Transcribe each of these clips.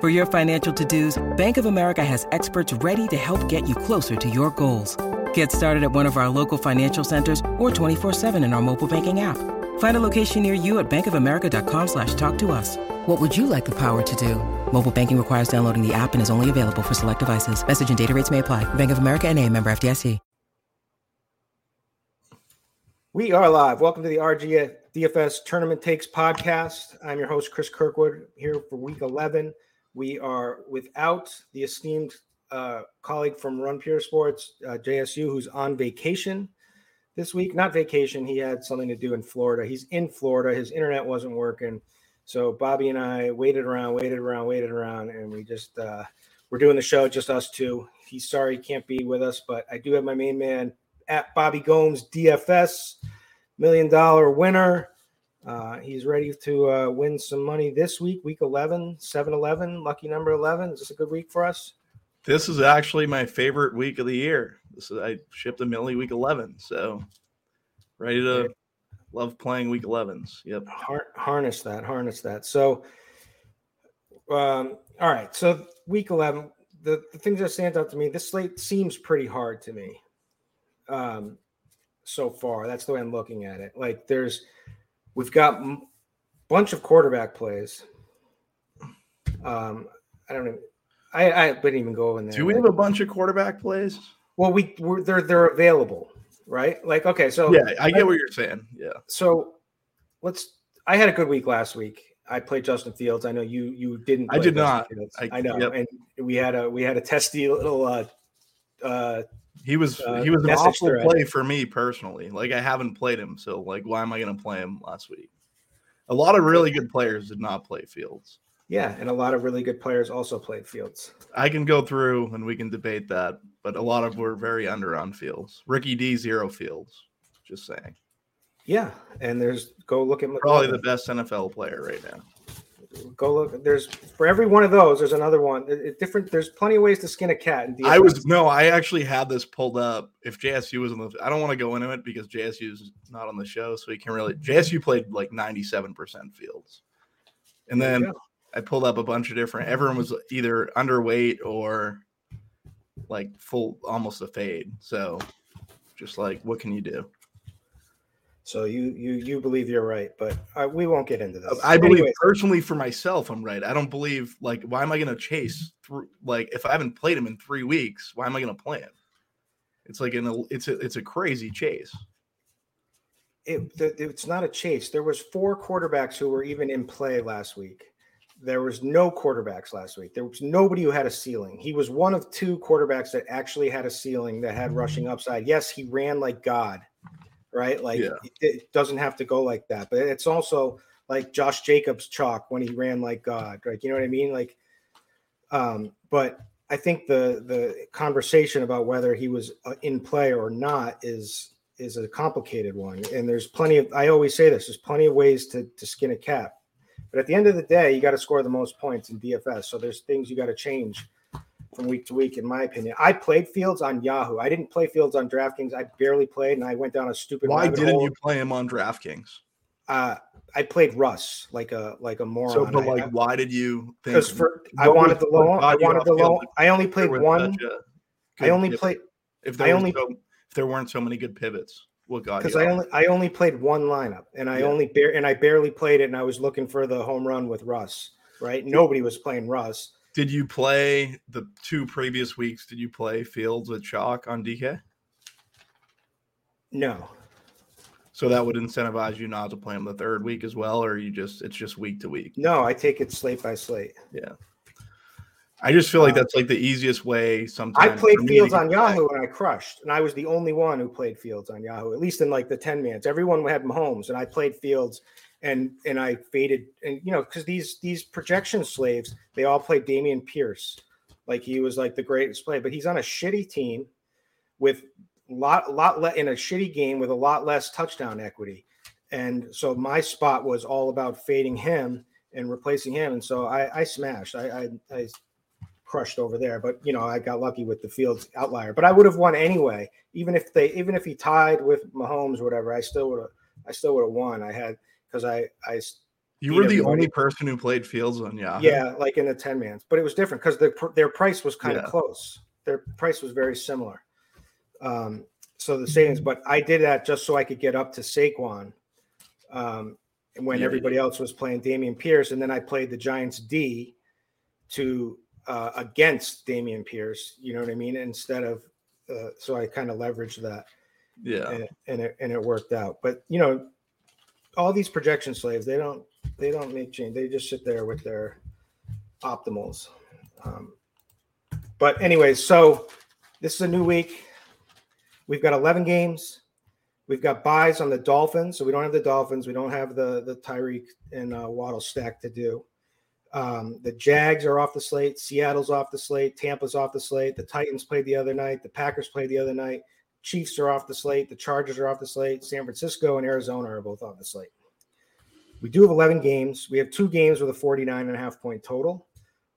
For your financial to-dos, Bank of America has experts ready to help get you closer to your goals. Get started at one of our local financial centers or 24-7 in our mobile banking app. Find a location near you at bankofamerica.com slash talk to us. What would you like the power to do? Mobile banking requires downloading the app and is only available for select devices. Message and data rates may apply. Bank of America and a member FDIC. We are live. Welcome to the RG DFS Tournament Takes podcast. I'm your host, Chris Kirkwood, here for week 11. We are without the esteemed uh, colleague from Run Pure Sports, uh, JSU, who's on vacation this week. Not vacation, he had something to do in Florida. He's in Florida. His internet wasn't working. So Bobby and I waited around, waited around, waited around, and we just uh, we're doing the show, just us two. He's sorry he can't be with us, but I do have my main man at Bobby Gomes DFS, million dollar winner. Uh, he's ready to uh, win some money this week, week 11, 7 11, lucky number 11. Is this a good week for us? This is actually my favorite week of the year. This is, I shipped a milli week 11. So ready to love playing week 11s. Yep. Har- harness that, harness that. So, um, all right. So, week 11, the, the things that stand out to me, this slate seems pretty hard to me um, so far. That's the way I'm looking at it. Like, there's, We've got a bunch of quarterback plays. Um, I don't know. I, I didn't even go in there. Do we have a bunch of quarterback plays? Well, we we're, they're they're available, right? Like, okay, so yeah, I get what you're saying. Yeah. So let's. I had a good week last week. I played Justin Fields. I know you you didn't. I did Justin not. I, I, know, yep. and we had a we had a testy little. uh uh he was uh, he was an awful thread. play for me personally. Like I haven't played him, so like why am I going to play him last week? A lot of really good players did not play Fields. Yeah, and a lot of really good players also played Fields. I can go through and we can debate that, but a lot of were very under on Fields. Ricky D zero Fields. Just saying. Yeah, and there's go look at probably the best NFL player right now go look. There's for every one of those, there's another one. It, different. There's plenty of ways to skin a cat. I was no, I actually had this pulled up. If JSU was on the, I don't want to go into it because JSU is not on the show, so he can really. JSU played like 97 percent fields, and then I pulled up a bunch of different. Everyone was either underweight or like full, almost a fade. So, just like, what can you do? So you you you believe you're right, but uh, we won't get into this. I believe Anyways. personally for myself, I'm right. I don't believe like why am I going to chase through like if I haven't played him in three weeks, why am I going to play him? It's like an it's a it's a crazy chase. It, it's not a chase. There was four quarterbacks who were even in play last week. There was no quarterbacks last week. There was nobody who had a ceiling. He was one of two quarterbacks that actually had a ceiling that had rushing upside. Yes, he ran like God right? Like yeah. it doesn't have to go like that. But it's also like Josh Jacobs chalk when he ran like God, right? You know what I mean? Like, um, but I think the the conversation about whether he was uh, in play or not is is a complicated one. And there's plenty of I always say this: there's plenty of ways to to skin a cat. But at the end of the day, you got to score the most points in DFS. So there's things you got to change from week to week, in my opinion. I played Fields on Yahoo. I didn't play Fields on DraftKings. I barely played, and I went down a stupid. Why didn't hole. you play him on DraftKings? Uh, I played Russ like a like a moron. So, but like, I- why did you because for I wanted the loan. I wanted the loan. I only played one. I only pivot? played if there I only- so, if there weren't so many good pivots. What got because? I only I only played one lineup, and I Yeah. only bare and I barely played it, and I was looking for the home run with Russ. Right? Nobody was playing Russ. Did you play the two previous weeks? Did you play Fields with Chalk on DK? No, So that would incentivize you not to play him the third week as well, or you just it's just week to week. no, I take it slate by slate. Yeah. I just feel like Uh, that's like the easiest way. Sometimes I played for me to Fields on. Yahoo and I crushed, and I was the only one who played Fields on Yahoo, at least in like the ten minutes. Everyone had Mahomes, and I played Fields, and and I faded, and you know, because these these projection slaves, they all played Dameon Pierce, like he was like the greatest play, but he's on a shitty team with lot lot le- in a shitty game with a lot less touchdown equity, and so my spot was all about fading him and replacing him, and so I, I smashed. I, I I crushed over there. But you know, I got lucky with the Fields outlier. But I would have won anyway, even if they even if he tied with Mahomes or whatever. I still would have I still would have won. I had because I I You were the only person who played Fields on Yahoo. yeah like in the ten mans, but it was different because their their price was kind Yeah. of close. Their price was very similar. Um, so the savings, but I did that just so I could get up to Saquon. Um, when Yeah, everybody else was playing Dameon Pierce, and then I played the Giants D to uh, against Dameon Pierce. You know what I mean? Instead of uh, so I kind of leveraged that, yeah. and, and it and it worked out. But you know, all these projection slaves, they don't they don't make change. They just sit there with their optimals. Um, but anyways, so this is a new week. We've got 11 games. We've got byes on the Dolphins, so we don't have the Dolphins. We don't have the the Tyreek and uh, Waddle stack to do. Um, the Jags are off the slate. Seattle's off the slate. Tampa's off the slate. The Titans played the other night. The Packers played the other night. Chiefs are off the slate. The Chargers are off the slate. San Francisco and Arizona are both off the slate. We do have 11 games. We have two games with a 49 and a half point total.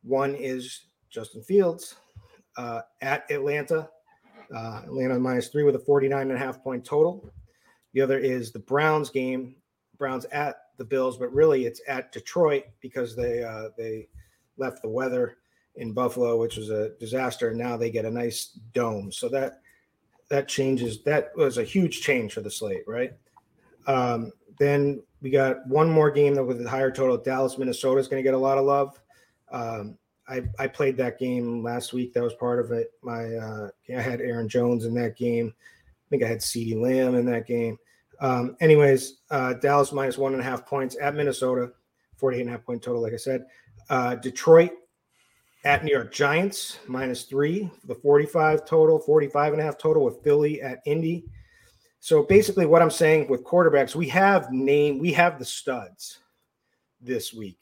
One is Justin Fields uh, at Atlanta. Uh, Atlanta minus three with a 49 and a half point total. The other is the Browns game. Browns at the Bills, but really it's at Detroit because they uh, they left the weather in Buffalo, which was a disaster. And now they get a nice dome. So that that changes. That was a huge change for the slate, right? Um, then we got one more game that with a higher total. Dallas, Minnesota is going to get a lot of love. Um, I, I played that game last week. That was part of it. My uh, I had Aaron Jones in that game. I think I had CeeDee Lamb in that game. Um, anyways, uh, Dallas minus one and a half points at Minnesota, 48 and a half point total, like I said. Uh, Detroit at New York Giants minus three, the 45 total, 45 and a half total with Philly at Indy. So basically, what I'm saying with quarterbacks, we have name, we have the studs this week.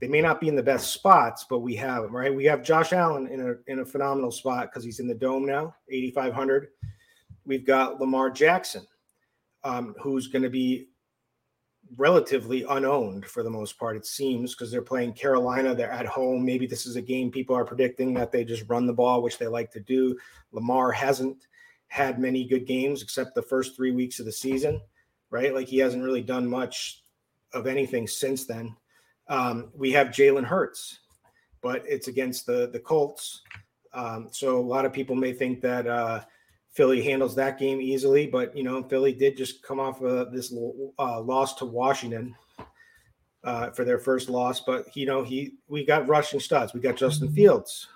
They may not be in the best spots, but we have them, right? We have Josh Allen in a in a phenomenal spot because he's in the dome now, 8,500. We've got Lamar Jackson, um, who's going to be relatively unowned for the most part, it seems, because they're playing Carolina. They're at home. Maybe this is a game people are predicting that they just run the ball, which they like to do. Lamar hasn't had many good games except the first three weeks of the season, right? Like he hasn't really done much of anything since then. Um, we have Jalen Hurts, but it's against the the Colts. Um, so a lot of people may think that uh, Philly handles that game easily, but you know Philly did just come off of this uh, loss to Washington uh, for their first loss. But you know he we got rushing studs. We got Justin Fields,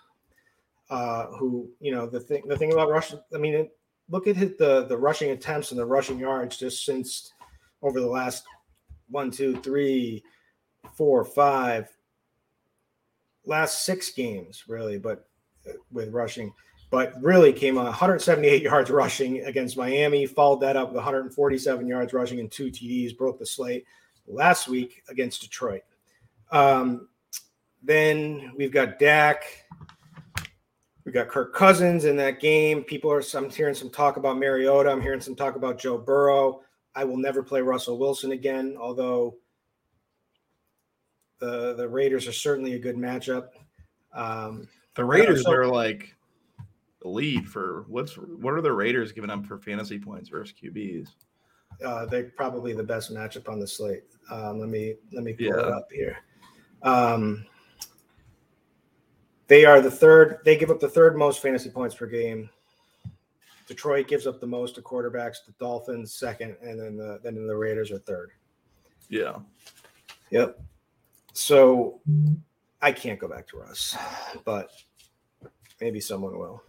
uh, who you know the thing the thing about rushing. I mean, it, look at his, the the rushing attempts and the rushing yards just since over the last one, two, three, four, five, last six games really, but uh, with rushing but really came on 178 yards rushing against Miami, followed that up with 147 yards rushing and two TDs, broke the slate last week against Detroit. Um, then we've got Dak. We got Kirk Cousins in that game. People are, I'm hearing some talk about Mariota. I'm hearing some talk about Joe Burrow. I will never play Russell Wilson again, although the, the Raiders are certainly a good matchup. Um, The Raiders are like lead for what's what are the Raiders giving up for fantasy points versus QBs? uh, they're probably the best matchup on the slate. Um, let me let me pull yeah. it up here. Um, they are the third. They give up the third most fantasy points per game. Detroit gives up the most to quarterbacks. The Dolphins second, and then the then the Raiders are third. Yeah. Yep. So I can't go back to Russ, but maybe someone will.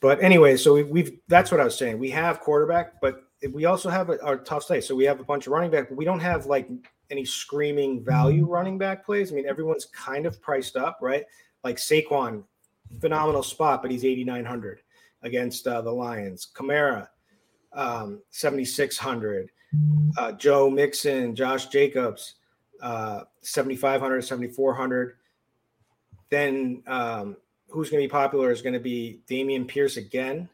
But anyway, so we, have that's what I was saying. We have quarterback, but we also have a, our tough slate. So we have a bunch of running back, but we don't have like any screaming value running back plays. I mean, everyone's kind of priced up, right? Like Saquon, phenomenal spot, but he's 8,900 against uh, the Lions. Kamara, um, 7,600. Uh, Joe Mixon, Josh Jacobs, uh, 7,500, 7,400. Then um, who's going to be popular is going to be Dameon Pierce again,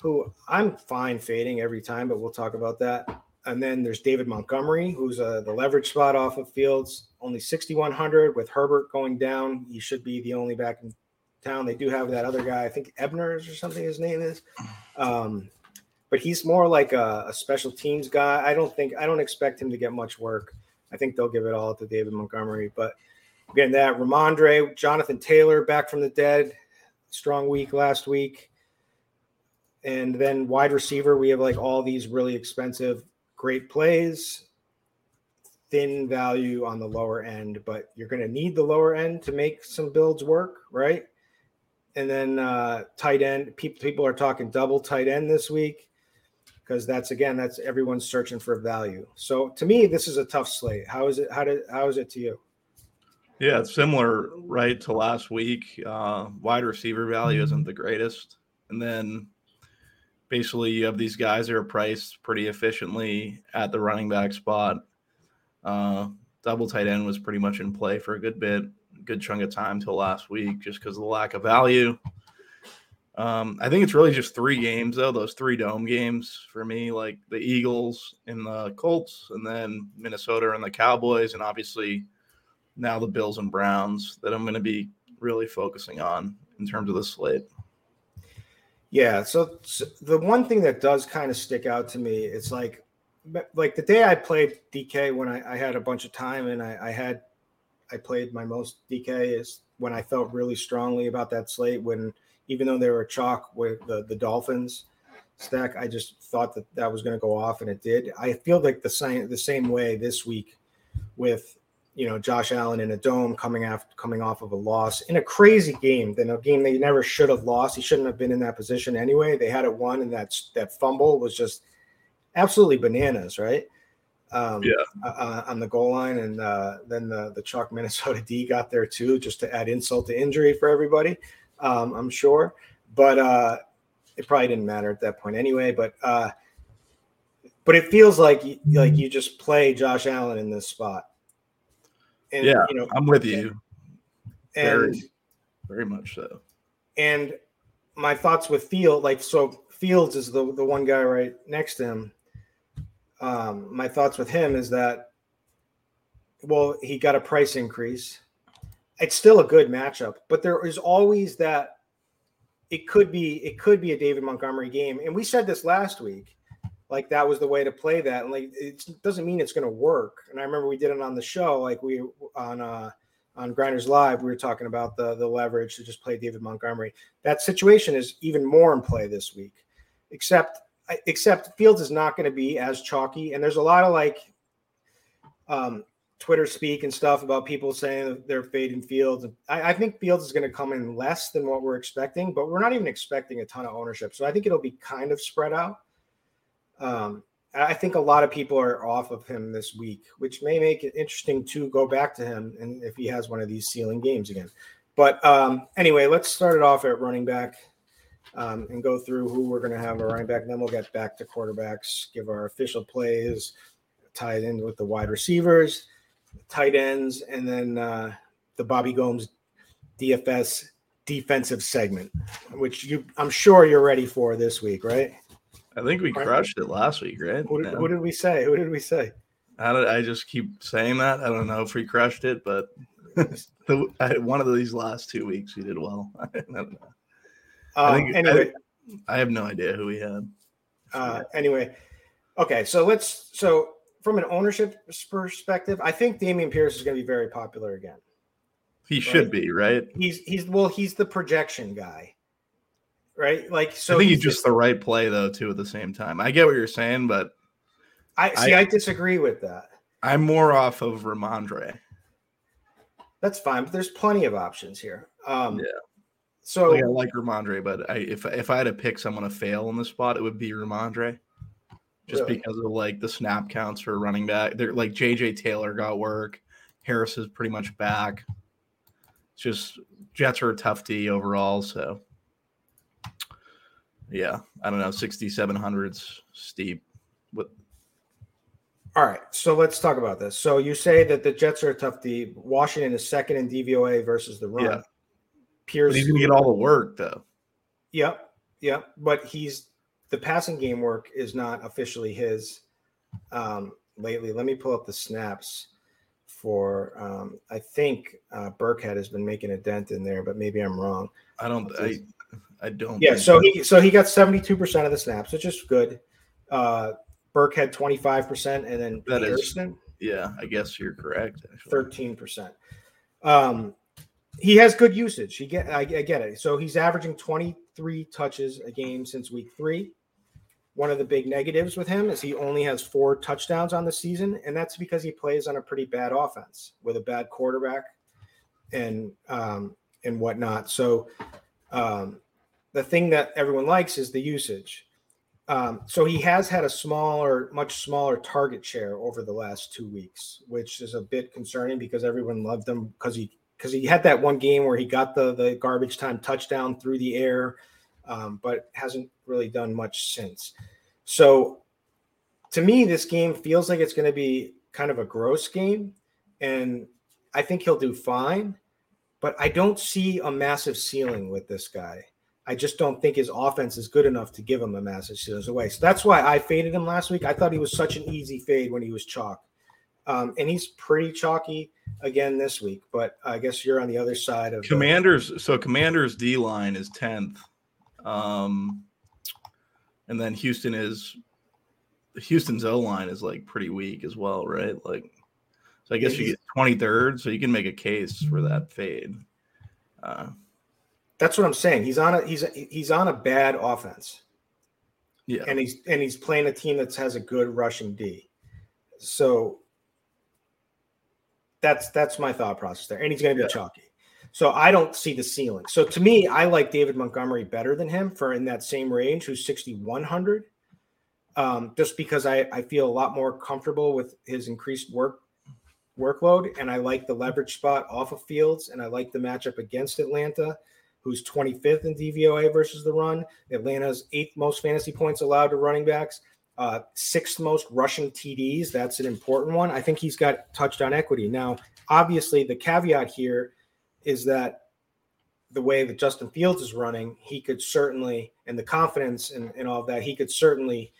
who I'm fine fading every time, but we'll talk about that. And then there's David Montgomery, who's uh, the leverage spot off of Fields, only 6,100 with Herbert going down. He should be the only back in town. They do have that other guy, I think Ebner's or something his name is. Um, but he's more like a, a, special teams guy. I don't think, I don't expect him to get much work. I think they'll give it all to David Montgomery. But again, that Rhamondre, Jonathan Taylor back from the dead, strong week last week. And then wide receiver, we have like all these really expensive, great plays, thin value on the lower end, but you're going to need the lower end to make some builds work, right? And then uh, tight end, people people are talking double tight end this week because that's again that's everyone's searching for value. So to me, this is a tough slate. How is it? How did how is it to you? Yeah, it's similar, right, to last week. Uh, wide receiver value isn't the greatest, and then basically you have these guys that are priced pretty efficiently at the running back spot. Uh, double tight end was pretty much in play for a good bit, good chunk of time till last week, just because of the lack of value. Um, I think it's really just three games though. Those three dome games for me, like the Eagles and the Colts, and then Minnesota and the Cowboys, and obviously now the Bills and Browns that I'm going to be really focusing on in terms of the slate. Yeah. So, so the one thing that does kind of stick out to me, it's like, like the day I played DK when I, I had a bunch of time and I, I had, I played my most DK is when I felt really strongly about that slate when even though they were chalk with the, the Dolphins stack, I just thought that that was going to go off, and it did. I feel like the same the same way this week with you know Josh Allen in a dome coming after coming off of a loss in a crazy game, then a game they never should have lost. He shouldn't have been in that position anyway. They had it won, and that that fumble was just absolutely bananas, right? Um, yeah, uh, on the goal line, and uh, then the the chalk Minnesota D got there too, just to add insult to injury for everybody um, I'm sure, but uh, it probably didn't matter at that point anyway. But uh, but it feels like like you just play Josh Allen in this spot. And, yeah, you know, I'm with you. And, very, very much so. And my thoughts with Field, like so, Fields is the the one guy right next to him. Um, my thoughts with him is that, well, he got a price increase it's still a good matchup, but there is always that it could be it could be a David Montgomery game. And we said this last week, like that was the way to play that. And like it doesn't mean it's going to work. And I remember we did it on the show, like we on uh on Grinders Live, we were talking about the the leverage to just play David Montgomery. That situation is even more in play this week, except except Fields is not going to be as chalky. And there's a lot of like um Twitter speak and stuff about people saying they're fading Fields. I, I think Fields is going to come in less than what we're expecting, but we're not even expecting a ton of ownership. So I think it'll be kind of spread out. Um, I think a lot of people are off of him this week, which may make it interesting to go back to him and if he has one of these ceiling games again. But um, anyway, let's start it off at running back um, and go through who we're going to have a running back. Then we'll get back to quarterbacks, give our official plays, tie it in with the wide receivers tight ends, and then uh, the Bobby Gomes DFS defensive segment, which you I'm sure you're ready for this week, right? I think we crushed it last week, right? What did, did we say? What did we say? I, I just keep saying that. I don't know if we crushed it, but the, one of these last two weeks we did well. I don't know. Uh, I think, anyway, I, I, have no idea who we had. Uh, anyway, Okay, so let's so from an ownership perspective, I think Dameon Pierce is going to be very popular again. He should be, right? He's he's well, he's the projection guy. Right? Like so I think he's just the right play though, too, at the same time. I get what you're saying, but I see I, I disagree with that. I'm more off of Rhamondre. That's fine, but there's plenty of options here. Um yeah. So like, I like Rhamondre, but I, if if I had to pick someone to fail in the spot, it would be Rhamondre just really? because of like the snap counts for running back. They're like JJ Taylor got work. Harris is pretty much back. It's just Jets are a tough D overall. So yeah, I don't know. 6,700s steep. What? All right. So let's talk about this. So you say that the Jets are a tough D. Washington is second in DVOA versus the run. Yeah. Pierce. But he's going to get all the work though. Yep. Yep. But he's the passing game work is not officially his um, lately. Let me pull up the snaps for. Um, I think uh, Burkhead has been making a dent in there, but maybe I'm wrong. I don't. I, I don't. Yeah. So he so he got 72 percent of the snaps, which is good. Uh, Burkhead 25 percent, and then that Pearson, is, Yeah, I guess you're correct. 13 percent. Um, he has good usage. He get I, I get it. So he's averaging 23 touches a game since week three. One of the big negatives with him is he only has four touchdowns on the season, and that's because he plays on a pretty bad offense with a bad quarterback and um, and whatnot. So um, the thing that everyone likes is the usage. Um, so he has had a smaller, much smaller target share over the last two weeks, which is a bit concerning because everyone loved him because he because he had that one game where he got the the garbage time touchdown through the air, um, but hasn't really done much since. So to me, this game feels like it's going to be kind of a gross game, and I think he'll do fine. But I don't see a massive ceiling with this guy. I just don't think his offense is good enough to give him a massive ceiling away. So that's why I faded him last week. I thought he was such an easy fade when he was chalk. Um, and he's pretty chalky again this week, but I guess you're on the other side of Commanders. The- so Commanders D line is 10th. Um, and then Houston is Houston's O line is like pretty weak as well, right? Like, so I guess you get 23rd, so you can make a case for that fade. Uh, That's what I'm saying. He's on a he's a, he's on a bad offense. Yeah, and he's and he's playing a team that has a good rushing D. So that's that's my thought process there, and he's going to be yeah. chalky. So I don't see the ceiling. So to me, I like David Montgomery better than him for in that same range, who's 6,100. Um, just because I, I feel a lot more comfortable with his increased work workload, and I like the leverage spot off of Fields, and I like the matchup against Atlanta, who's 25th in DVOA versus the run. Atlanta's eighth most fantasy points allowed to running backs, uh, sixth most rushing TDs. That's an important one. I think he's got touchdown equity. Now, obviously, the caveat here is that the way that Justin Fields is running, he could certainly, and the confidence and, and all of that, he could certainly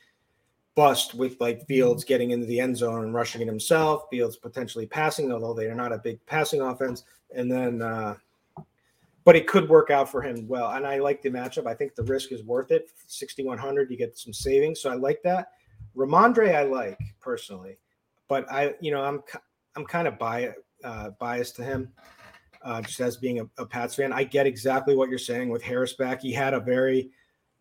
bust with like Fields getting into the end zone and rushing it himself, Fields potentially passing, although they are not a big passing offense. And then, uh, but it could work out for him well. And I like the matchup. I think the risk is worth it. 6,100, you get some savings. So I like that. Rhamondre, I like personally, but I, you know, I'm, I'm kind of biased, uh, biased to him uh, just as being a, a, Pats fan. I get exactly what you're saying with Harris back. He had a very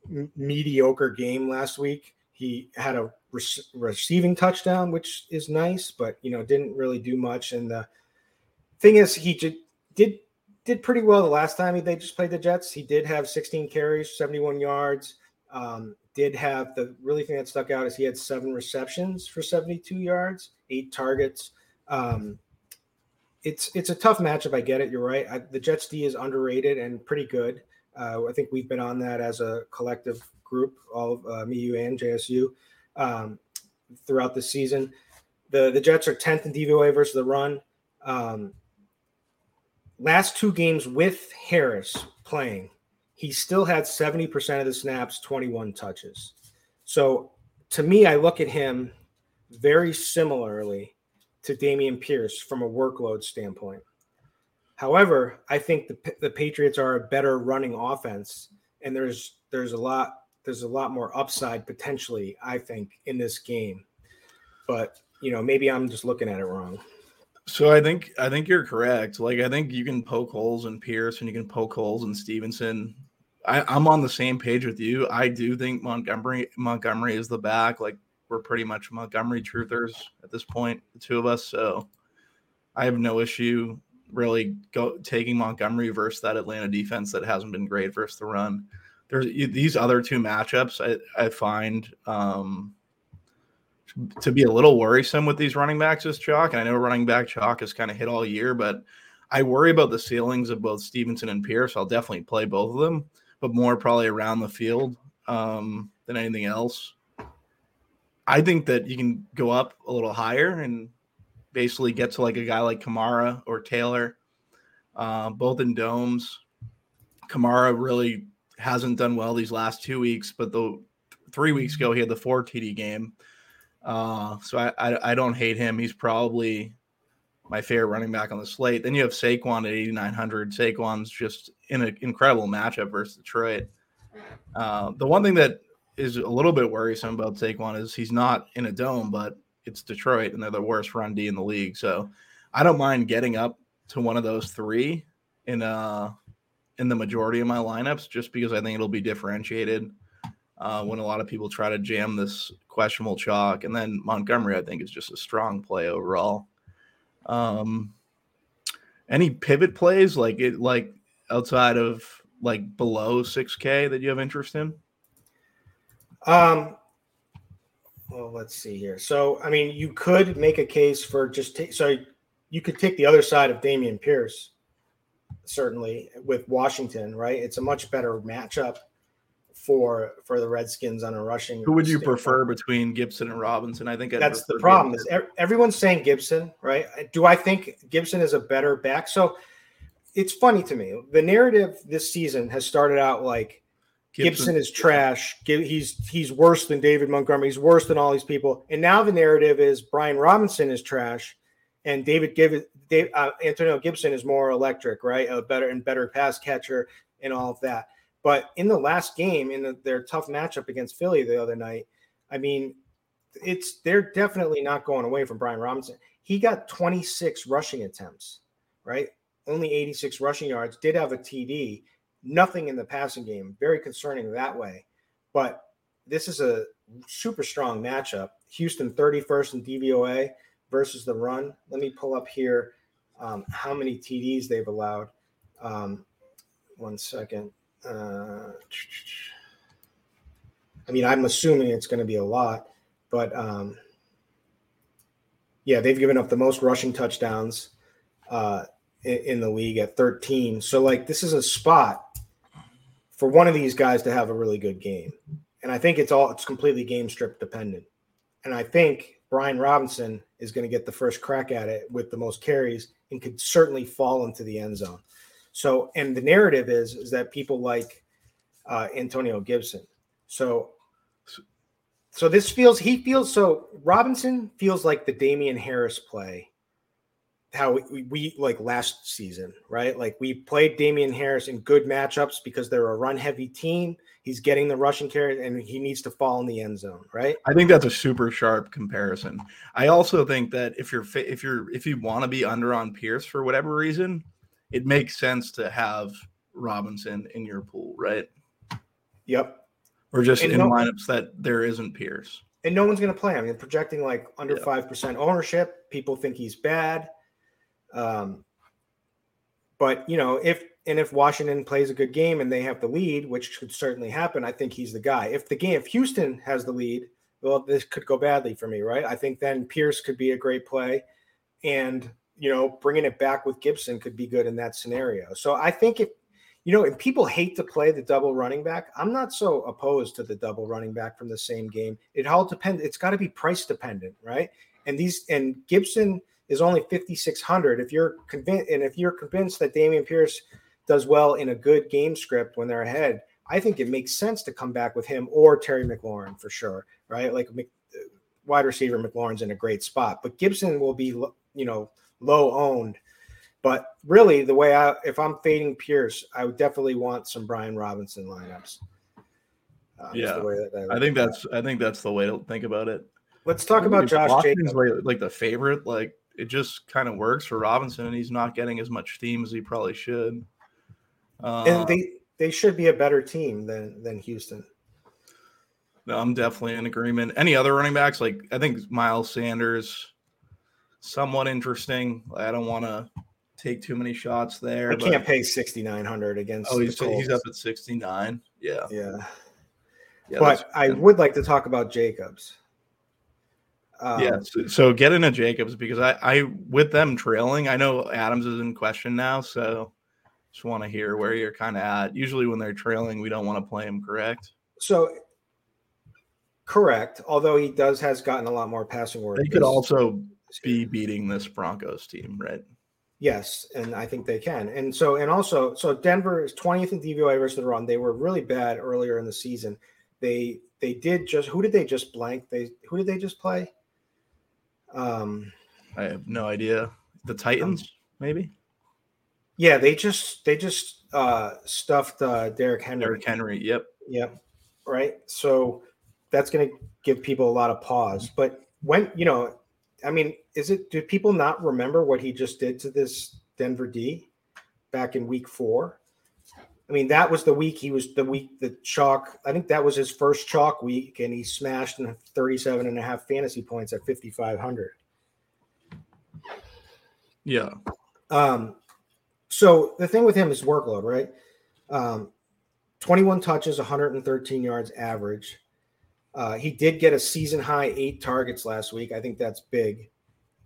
m- mediocre game last week. He had a re- receiving touchdown, which is nice, but you know didn't really do much. And the thing is, he j- did did pretty well the last time they just played the Jets. He did have 16 carries, 71 yards. Um, did have the really thing that stuck out is he had seven receptions for 72 yards, eight targets. Um, it's it's a tough matchup. I get it. You're right. I, the Jets D is underrated and pretty good. Uh, I think we've been on that as a collective group, all of uh, me, you, and JSU, um, throughout the season. The the Jets are 10th in DVOA versus the run. Um, last two games with Harris playing, he still had 70% of the snaps, 21 touches. So to me, I look at him very similarly to Dameon Pierce from a workload standpoint. However, I think the, the Patriots are a better running offense, and there's there's a lot there's a lot more upside potentially, I think, in this game. But you know, maybe I'm just looking at it wrong. So I think I think you're correct. Like I think you can poke holes in Pierce and you can poke holes in Stevenson. I, I'm on the same page with you. I do think Montgomery Montgomery is the back. Like we're pretty much Montgomery truthers at this point, the two of us. So I have no issue really go taking Montgomery versus that Atlanta defense that hasn't been great versus the run. There's these other two matchups I, I find um, to be a little worrisome with these running backs is chalk. And I know running back chalk has kind of hit all year, but I worry about the ceilings of both Stevenson and Pierce. I'll definitely play both of them, but more probably around the field um, than anything else. I think that you can go up a little higher and basically get to like a guy like Kamara or Taylor, uh, both in domes. Kamara really hasn't done well these last two weeks, but the three weeks ago he had the four TD game. Uh, so I, I, I don't hate him. He's probably my favorite running back on the slate. Then you have Saquon at 8,900. Saquon's just in an incredible matchup versus Detroit. Uh, the one thing that is a little bit worrisome about Saquon is he's not in a dome, but it's Detroit and they're the worst run D in the league. So I don't mind getting up to one of those three in uh in the majority of my lineups just because I think it'll be differentiated uh, when a lot of people try to jam this questionable chalk. And then Montgomery, I think, is just a strong play overall. Um, any pivot plays like it like outside of like below 6K that you have interest in? Um, well, let's see here. So, I mean, you could make a case for just take, so you could take the other side of Dameon Pierce, certainly with Washington, right? It's a much better matchup for for the Redskins on a rushing. Who would you prefer between Gibson and Robinson? I think I'd that's the problem. Is everyone's saying Gibson, right? Do I think Gibson is a better back? So it's funny to me. The narrative this season has started out like Gibson, Gibson is trash. He's he's worse than David Montgomery. He's worse than all these people. And now the narrative is Brian Robinson is trash, and David Give Dave, uh, Antonio Gibson is more electric, right? A better and better pass catcher and all of that. But in the last game, in the, their tough matchup against Philly the other night, I mean, it's they're definitely not going away from Brian Robinson. He got 26 rushing attempts, right? Only 86 rushing yards. Did have a TD nothing in the passing game. Very concerning that way. But this is a super strong matchup. Houston 31st in DVOA versus the run. Let me pull up here um, how many TDs they've allowed. Um, one second. Uh, I mean, I'm assuming it's going to be a lot, but um, yeah, they've given up the most rushing touchdowns uh, in, in the league at 13. So, like, this is a spot for one of these guys to have a really good game. And I think it's all it's completely game strip dependent. And I think Brian Robinson is going to get the first crack at it with the most carries and could certainly fall into the end zone. So, and the narrative is is that people like uh, Antonio Gibson. So, so this feels he feels so Robinson feels like the Damien Harris play how we, we, like last season, right? Like we played Damien Harris in good matchups because they're a run heavy team. He's getting the rushing carry and he needs to fall in the end zone, right? I think that's a super sharp comparison. I also think that if you're if you're if you want to be under on Pierce for whatever reason, it makes sense to have Robinson in your pool, right? Yep. Or just and in no, lineups that there isn't Pierce. And no one's going to play. I mean, projecting like under five percent ownership. People think he's bad. Um, but you know, if and if Washington plays a good game and they have the lead, which could certainly happen, I think he's the guy. If the game, if Houston has the lead, well, this could go badly for me, right? I think then Pierce could be a great play, and you know, bringing it back with Gibson could be good in that scenario. So I think if you know, if people hate to play the double running back, I'm not so opposed to the double running back from the same game. It all depends. It's got to be price dependent, right? And these and Gibson is only 5600 if you're convinced and if you're convinced that Dameon Pierce does well in a good game script when they're ahead I think it makes sense to come back with him or Terry McLaurin for sure right like uh, wide receiver McLaurin's in a great spot but Gibson will be you know low owned but really the way I if I'm fading Pierce I would definitely want some Brian Robinson lineups Um, yeah, that I think that's I think that's the way to think about it. Let's talk about Josh Jacobs. Like, like the favorite, like it just kind of works for Robinson, and he's not getting as much steam as he probably should. Uh, and they they should be a better team than than Houston. No, I'm definitely in agreement. Any other running backs? Like I think Miles Sanders, somewhat interesting. I don't want to take too many shots there. I can't pay 6,900 against. Oh, he's, he's up at 69. Yeah. Yeah. yeah but I would like to talk about Jacobs. Um, yeah. So, so, get into Jacobs because I, I, with them trailing, I know Adams is in question now. So just want to hear where you're kind of at. Usually when they're trailing, we don't want to play him, correct? So correct. Although he does has gotten a lot more passing work. They could also be beating this Broncos team, right? Yes, and I think they can. And so, and also, so Denver is 20th in DVOA versus the run. They were really bad earlier in the season. They they did just who did they just blank? They who did they just play? Um, I have no idea. The Titans, um, maybe. Yeah, they just they just uh stuffed uh Derrick Henry. Derrick Henry. Yep. Yep. Right. So that's going to give people a lot of pause. But when you know I mean, is it do people not remember what he just did to this Denver D back in week four? I mean, that was the week he was the week the chalk. I think that was his first chalk week, and he smashed in 37 and a half fantasy points at 5,500. Yeah. Um, so the thing with him is workload, right? Um, 21 touches, 113 yards average. Uh, he did get a season high eight targets last week. I think that's big.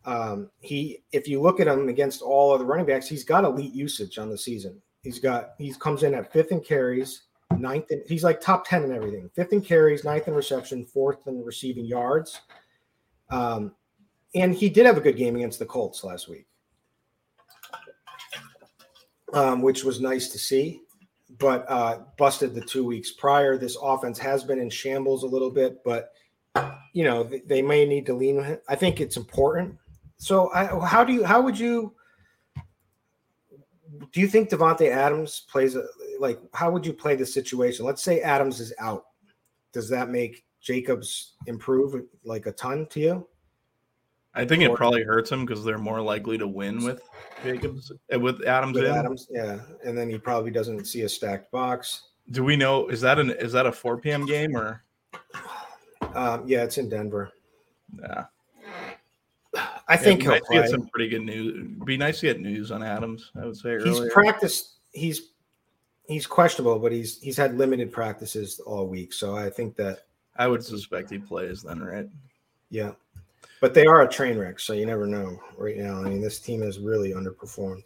Um, he, if you look at him against all of the running backs, he's got elite usage on the season. He's got he comes in at fifth in carries, ninth. In, he's like top ten in everything. Fifth in carries, ninth in reception, fourth in receiving yards. Um, and he did have a good game against the Colts last week, um, which was nice to see but uh, busted the two weeks prior. This offense has been in shambles a little bit, but you know they, they may need to lean. I think it's important. So, I, how do you? How would you? Do you think Davante Adams plays a, like? How would you play the situation? Let's say Adams is out. Does that make Jacobs improve like a ton to you? I think it probably hurts him because they're more likely to win with Jacobs uh, with Adams. With Adams, yeah, and then he probably doesn't see a stacked box. Do we know is that an is that a 4 p.m. game or? Um, yeah, it's in Denver. Yeah, I think yeah, he'll get some pretty good news. Be nice to get news on Adams. I would say he's earlier. practiced. He's he's questionable, but he's he's had limited practices all week. So I think that I would suspect he plays then, right? Yeah. But they are a train wreck, so you never know right now. I mean, this team has really underperformed.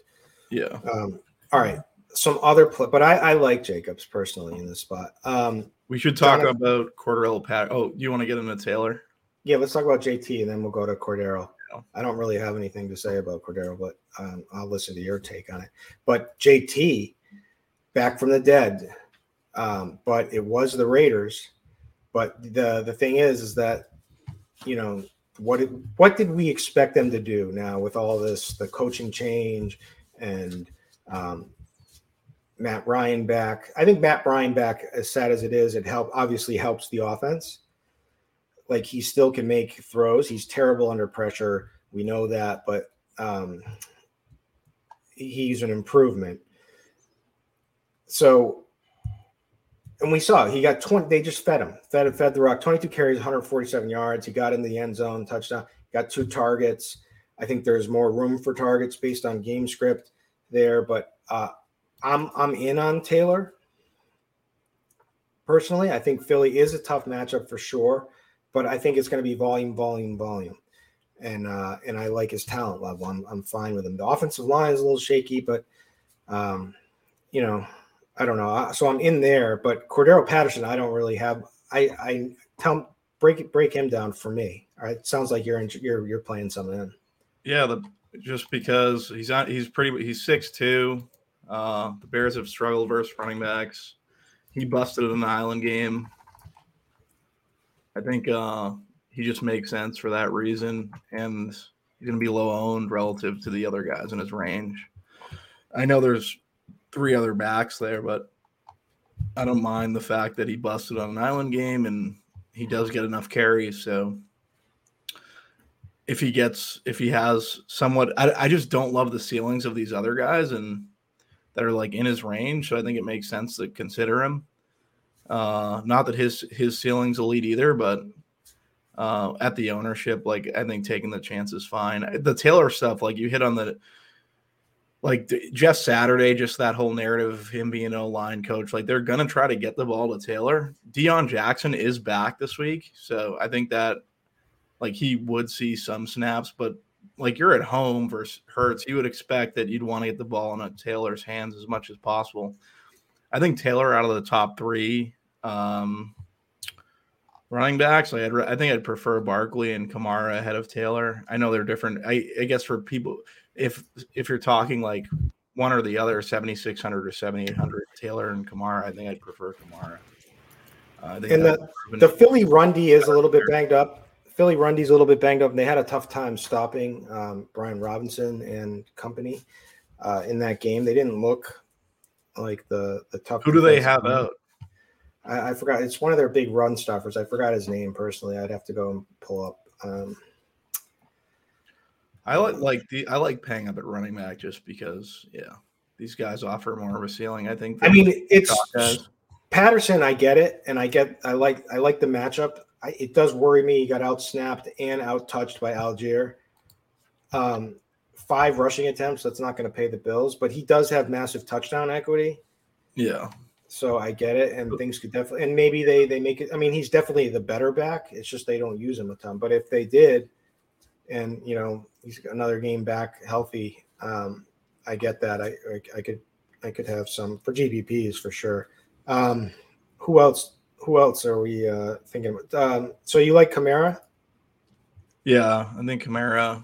Yeah. Um, all right. Some other play, but I, I like Jacobs personally in this spot. Um, we should talk about Cordarrelle Pat. Oh, you want to get into Taylor? Yeah, let's talk about JT and then we'll go to Cordarrelle. I don't really have anything to say about Cordarrelle, but um, I'll listen to your take on it. But JT, back from the dead, um, but it was the Raiders. But the the thing is, is that you know what did, what did we expect them to do now with all this the coaching change and um, Matt Ryan back? I think Matt Ryan back, as sad as it is, it help obviously helps the offense. Like he still can make throws. He's terrible under pressure. We know that, but um, he's an improvement. So and we saw he got 20 they just fed him fed fed the rock. 22 carries 147 yards. He got in the end zone touchdown got two targets. I think there's more room for targets based on game script there but uh, i'm i'm in on taylor. Personally i think philly is a tough matchup for sure but i think it's going to be volume volume volume. And uh and i like his talent level. I'm, I'm fine with him. The offensive line is a little shaky but um you know I don't know. So I'm in there, but Cordarrelle Patterson, I don't really have. I I tell break break him down for me. All right, sounds like you're in, you're you're playing something in. Yeah, the just because he's on he's pretty he's six two. Uh, the Bears have struggled versus running backs. He busted in the Island game. I think uh, he just makes sense for that reason, and he's going to be low owned relative to the other guys in his range. I know there's three other backs there, but I don't mind the fact that he busted on an island game and he does get enough carries. So if he gets, if he has somewhat, I, I just don't love the ceilings of these other guys and that are like in his range. So I think it makes sense to consider him. Uh, not that his his ceiling's elite either, but uh, at the ownership, like I think taking the chance is fine. The Taylor stuff, like you hit on the like Jeff Saturday, just that whole narrative of him being a line coach, like they're gonna try to get the ball to Taylor. Deon Jackson is back this week, so I think that like he would see some snaps, but like you're at home versus Hurts, you would expect that you'd want to get the ball in a Taylor's hands as much as possible. I think Taylor out of the top three um, running backs, like I'd, I think I'd prefer Barkley and Kamara ahead of Taylor. I know they're different. I, I guess for people, if if you're talking like one or the other, 7600 or 7800, Taylor and Kamara, I think I'd prefer Kamara. Uh, and the, the Philly run D is a little bit banged up. Philly run D's a little bit banged up, and they had a tough time stopping um, Brian Robinson and company uh, in that game. They didn't look like the the tough. Who do they have out? I, I, forgot. It's one of their big run stuffers. I forgot his name personally. I'd have to go and pull up. Um, I like like the I like paying up at running back just because yeah these guys offer more of a ceiling. I think. I mean, it's Patterson. I get it, and I get I like I like the matchup. I, it does worry me. He got out snapped and out touched by Allgeier. Um, five rushing attempts. That's not going to pay the bills, but he does have massive touchdown equity. Yeah. So I get it, and things could definitely, and maybe they they make it. I mean, he's definitely the better back. It's just they don't use him a ton. But if they did, and you know, he's another game back healthy, um, I get that. I, I, I could I could have some for GPPs for sure. Um, who else? Who else are we uh, thinking about? Um, so you like Kamara? Yeah, I think Kamara.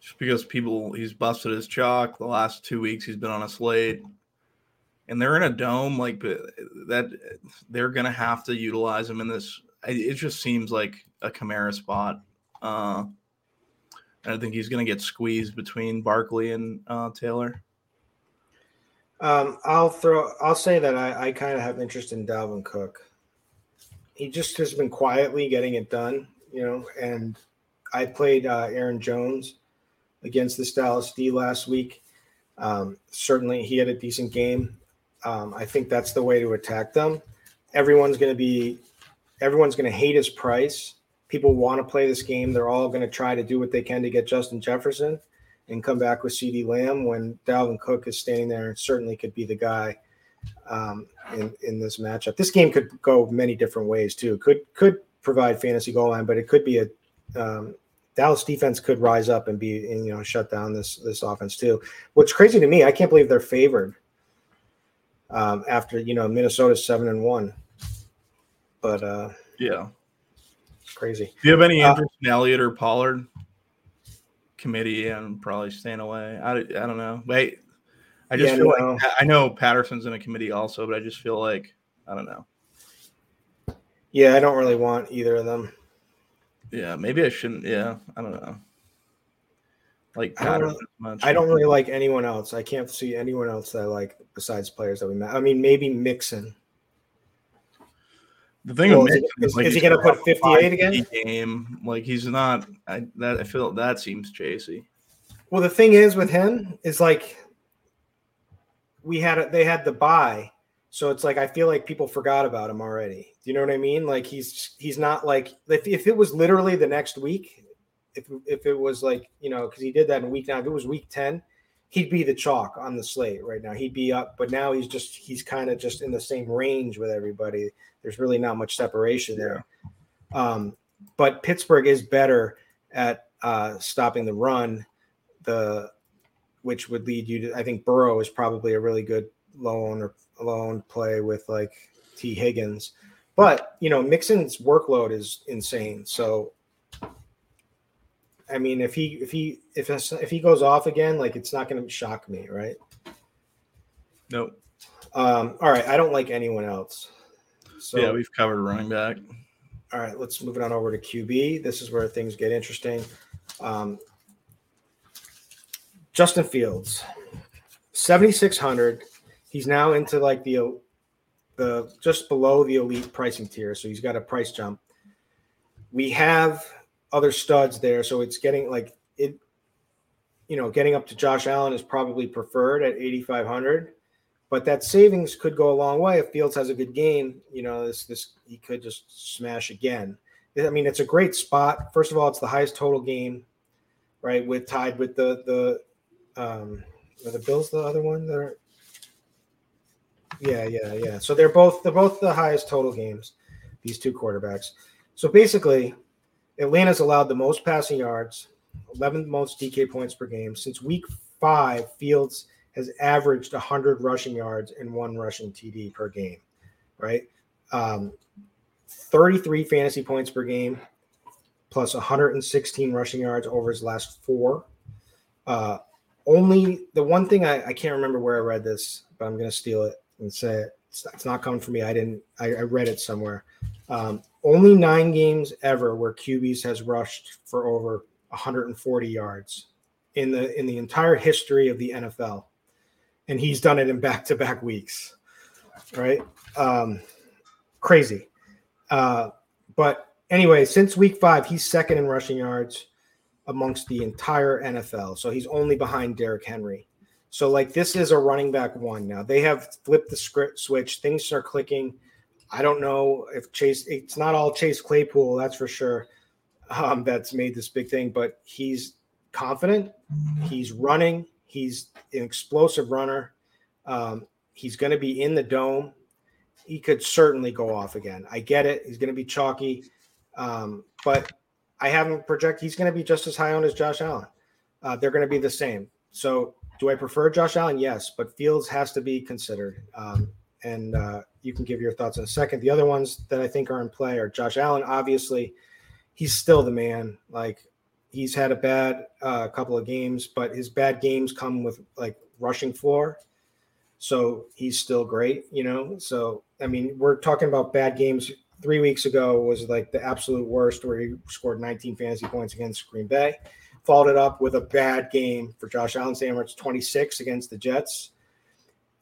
Just because people he's busted his chalk the last two weeks, he's been on a slate and they're in a dome like that they're to have to utilize him in this it just seems like a Kamara spot uh I think he's going to get squeezed between Barkley and uh, Taylor. Um, I'll throw. I'll say that I, I kind of have interest in Dalvin Cook. He just has been quietly getting it done, you know. And I played uh, Aaron Jones against the Dallas D last week. Um, certainly, he had a decent game. Um, I think that's the way to attack them. Everyone's going to be, everyone's going to hate his price. People want to play this game. They're all going to try to do what they can to get Justin Jefferson and come back with CeeDee Lamb when Dalvin Cook is standing there and certainly could be the guy um, in in this matchup. This game could go many different ways too. Could could provide fantasy goal line, but it could be a um, Dallas defense could rise up and be and, you know shut down this this offense too. What's crazy to me, I can't believe they're favored um, after you know Minnesota's seven and one. But uh, yeah, crazy. Do you have any uh, interest uh, in Elliott or Pollard? Committee and probably staying away. I, I don't know. Wait, I just yeah, feel no. like I know Patterson's in a committee also, but I just feel like I don't know. Yeah, I don't really want either of them. Yeah, maybe I shouldn't. Yeah, I don't know like I don't, much. I don't really like anyone else. I can't see anyone else that I like besides players that we met. I mean, maybe Mixon. The thing well, is, is, like is he going to put 58 again? Game like he's not. I that I feel that seems chasey. Well, the thing is with him is like we had a, they had the bye, so it's like I feel like people forgot about him already. Do you know what I mean? Like he's he's not like if, if it was literally the next week, if if it was like you know because he did that in week nine. If it was week ten, he'd be the chalk on the slate right now. He'd be up, but now he's just he's kind of just in the same range with everybody. There's really not much separation there. Um, but Pittsburgh is better at uh, stopping the run, the which would lead you to. I think Burrow is probably a really good loan or loan play with like Tee Higgins. But you know, Mixon's workload is insane. So I mean, if he if he if if he goes off again, like it's not going to shock me, right? Nope. Um, all right, I don't like anyone else. So yeah, we've covered running back. All right, let's move it on over to QB. This is where things get interesting. Um, Justin Fields, seventy six hundred. He's now into like the the just below the elite pricing tier, so he's got a price jump. We have other studs there, so it's getting like it. You know, getting up to Josh Allen is probably preferred at 8,500, but that savings could go a long way if Fields has a good game. You know, this this he could just smash again. I mean, it's a great spot. First of all, it's the highest total game, right? With tied with the the um, are the Bills the other one? They're yeah, yeah, yeah. So they're both they're both the highest total games. These two quarterbacks. So basically, Atlanta's allowed the most passing yards, 11th most DK points per game since week five. Fields has averaged 100 rushing yards and one rushing TD per game, right? Um, 33 fantasy points per game, plus 116 rushing yards over his last four. Uh, only the one thing I, I can't remember where I read this, but I'm going to steal it and say it. It's, not coming from me. I didn't. I, I read it somewhere. Um, only nine games ever where QBs has rushed for over 140 yards in the in the entire history of the NFL, and he's done it in back to back weeks. Right? Um, crazy. Uh, but anyway, since week five, he's second in rushing yards amongst the entire NFL. So he's only behind Derrick Henry. So like this is a running back one now. They have flipped the script switch. Things are clicking. I don't know if Chase. It's not all Chase Claypool, that's for sure. Um, that's made this big thing, but he's confident. He's running. He's an explosive runner. Um, he's going to be in the dome. He could certainly go off again. I get it. He's going to be chalky, um, but I haven't project. He's going to be just as high on as Josh Allen. Uh, they're going to be the same. So do I prefer Josh Allen? Yes, but Fields has to be considered. Um, and uh, you can give your thoughts in a second. The other ones that I think are in play are Josh Allen. Obviously, he's still the man. Like he's had a bad uh, couple of games, but his bad games come with like rushing floor. So he's still great, you know. So I mean, we're talking about bad games. Three weeks ago was like the absolute worst, where he scored 19 fantasy points against Green Bay followed it up with a bad game for Josh Allen Sandwich 26 against the Jets,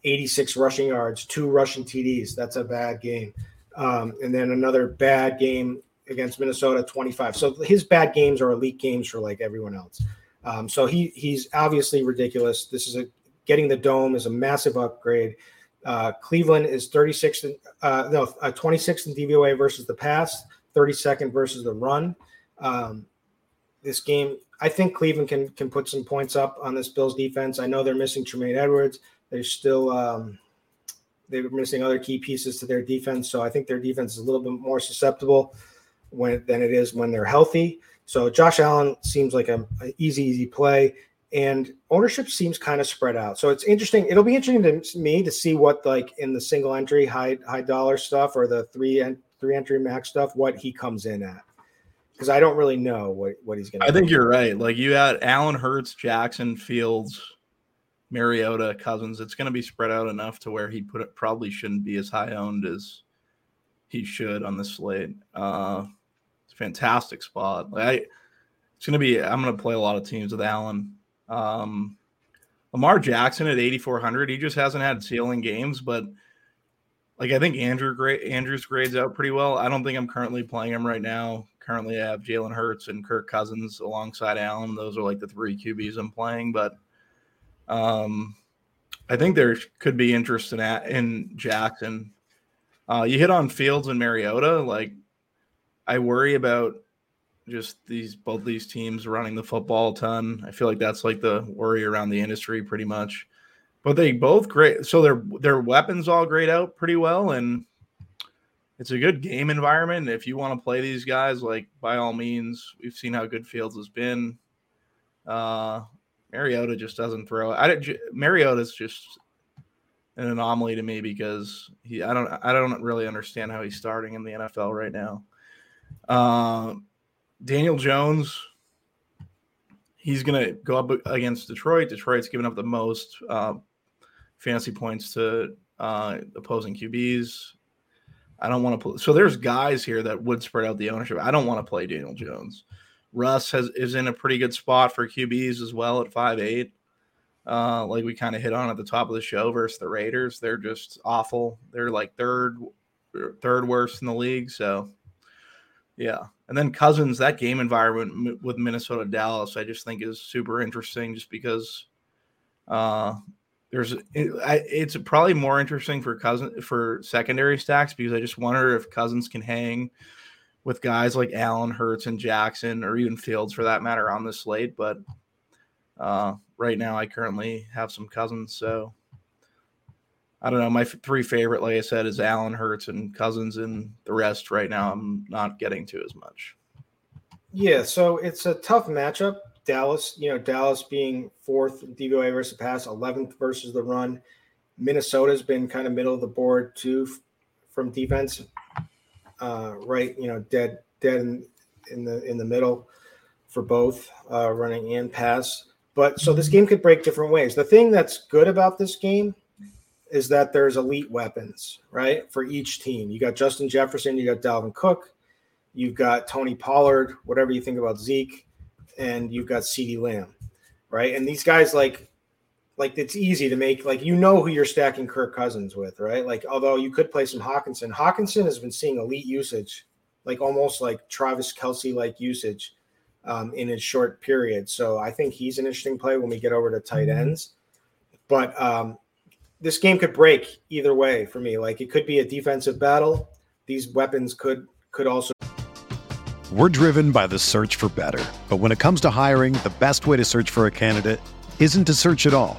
86 rushing yards, two rushing TDs. That's a bad game. Um, and then another bad game against Minnesota, 25. So his bad games are elite games for like everyone else. Um, so he he's obviously ridiculous. This is a getting the dome is a massive upgrade. Uh, Cleveland is 36th, uh, no, uh, 26th in DVOA versus the pass, 32nd versus the run. Um, this game, I think Cleveland can can put some points up on this Bills defense. I know they're missing Tremaine Edmunds. They're still um, they're missing other key pieces to their defense. So I think their defense is a little bit more susceptible when than it is when they're healthy. So Josh Allen seems like a, a easy, easy play, and ownership seems kind of spread out. So it's interesting. It'll be interesting to me to see what like in the single entry, high high dollar stuff or the three and three entry max stuff, what he comes in at because I don't really know what, what he's going to I think you're right. Like you had Allen Hurts, Jackson, Fields, Mariota, Cousins. It's going to be spread out enough to where he put it probably shouldn't be as high owned as he should on the slate. Uh, it's a fantastic spot. Like I, it's going to be. I'm going to play a lot of teams with Allen. Um, Lamar Jackson at 8400. He just hasn't had ceiling games, but like I think Andrew Andrews grades out pretty well. I don't think I'm currently playing him right now currently I have Jalen Hurts and Kirk Cousins alongside Allen. Those are like the three QBs I'm playing, but um, I think there could be interest in at, in Jackson. Uh, you hit on Fields and Mariota. Like I worry about just these both these teams running the football a ton. I feel like that's like the worry around the industry pretty much. But they both great. So their their weapons all grade out pretty well, and it's a good game environment. If you want to play these guys, like by all means, we've seen how good Fields has been. Uh, Mariota just doesn't throw. I Mariota's just an anomaly to me because he. I don't. I don't really understand how he's starting in the NFL right now. Uh, Daniel Jones. He's gonna go up against Detroit. Detroit's given up the most uh, fantasy points to uh, opposing QBs. I don't want to play. So there's guys here that would spread out the ownership. I don't want to play Daniel Jones. Russ has is in a pretty good spot for QBs as well at five eight. uh, like we kind of hit on at the top of the show versus the Raiders. They're just awful. They're like third, third worst in the league. So, yeah. And then Cousins, that game environment with Minnesota Dallas, I just think is super interesting, just because uh, there's it's probably more interesting for Cousins for secondary stacks because I just wonder if Cousins can hang with guys like Allen, Hurts, and Jackson, or even Fields for that matter, on the slate. But uh, right now, I currently have some Cousins, so I don't know. My three favorite, like I said, is Allen, Hurts, and Cousins, and the rest right now I'm not getting to as much. Yeah, so it's a tough matchup. Dallas, you know, Dallas being fourth DVOA versus the pass, 11th versus the run. Minnesota's been kind of middle of the board too from defense uh, right, you know, dead dead in, in the in the middle for both uh, running and pass. But so this game could break different ways. The thing that's good about this game is that there's elite weapons, right? For each team. You got Justin Jefferson, you got Dalvin Cook, you've got Tony Pollard, whatever you think about Zeke, and you've got CeeDee Lamb, right? And these guys like like it's easy to make like you know who you're stacking Kirk Cousins with, right? Like although you could play some Hockenson. Hockenson has been seeing elite usage, like almost like Travis Kelce like usage um, in a short period. So I think he's an interesting play when we get over to tight mm-hmm. ends. But um, this game could break either way for me. Like it could be a defensive battle. These weapons could could also. We're driven by the search for better, but when it comes to hiring, the best way to search for a candidate isn't to search at all.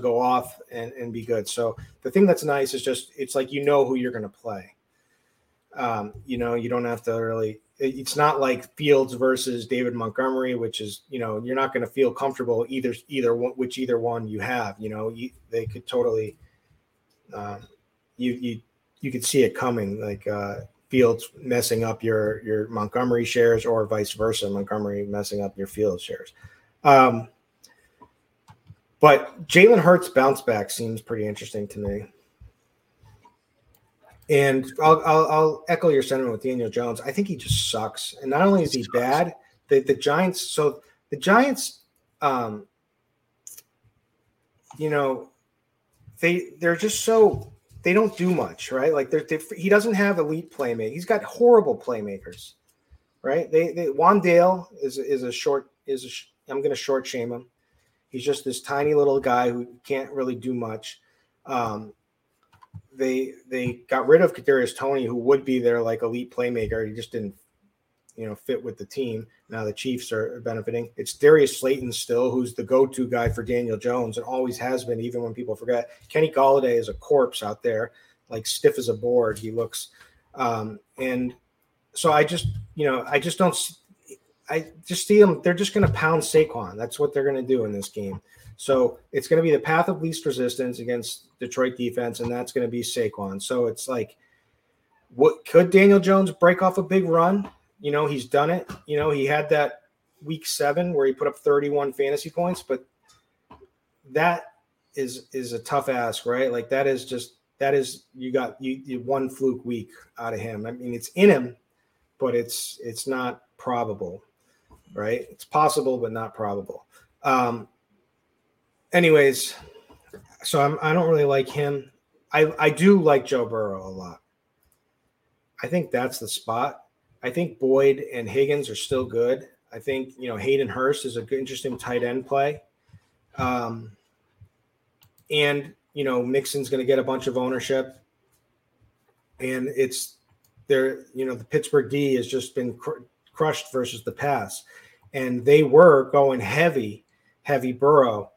go off and, and be good. So the thing that's nice is just it's like you know who you're going to play. Um, you know, you don't have to really. It's not like Fields versus David Montgomery, which is you know you're not going to feel comfortable either either which either one you have. You know, you, they could totally. Um, you you you could see it coming, like uh, Fields messing up your your Montgomery shares, or vice versa, Montgomery messing up your Fields shares. Um, but Jalen Hurts bounce back seems pretty interesting to me. And I'll, I'll, I'll, echo your sentiment with Daniel Jones. I think he just sucks. And not only is he bad, the, the Giants, so the Giants, um, you know, they they're just so they don't do much, right? Like they're, they, he doesn't have elite playmakers. He's got horrible playmakers, right? They, they Wan'Dale is is a short is a, I'm going to short shame him. He's just this tiny little guy who can't really do much. Um, they they got rid of Kadarius Toney, who would be their like elite playmaker. He just didn't, you know, fit with the team. Now the Chiefs are benefiting. It's Darius Slayton still, who's the go-to guy for Daniel Jones, and always has been, even when people forget. Kenny Golladay is a corpse out there, like stiff as a board. He looks, um, and so I just, you know, I just don't I just see them. They're just going to pound Saquon. That's what they're going to do in this game. So it's going to be the path of least resistance against Detroit defense, and that's going to be Saquon. So it's like, what could Daniel Jones break off a big run? You know, he's done it. You know, he had that week seven where he put up 31 fantasy points, but that is is a tough ask, right? Like that is just that is you got you, you one fluke week out of him. I mean, it's in him, but it's it's not probable, right? It's possible, but not probable. Um, anyways, so I'm I don't really like him. I I do like Joe Burrow a lot. I think that's the spot. I think Boyd and Higgins are still good. I think you know Hayden Hurst is a good, interesting tight end play. Um, and you know Mixon's going to get a bunch of ownership, and it's there. You know the Pittsburgh D has just been cr- crushed versus the pass, and they were going heavy, heavy Burrow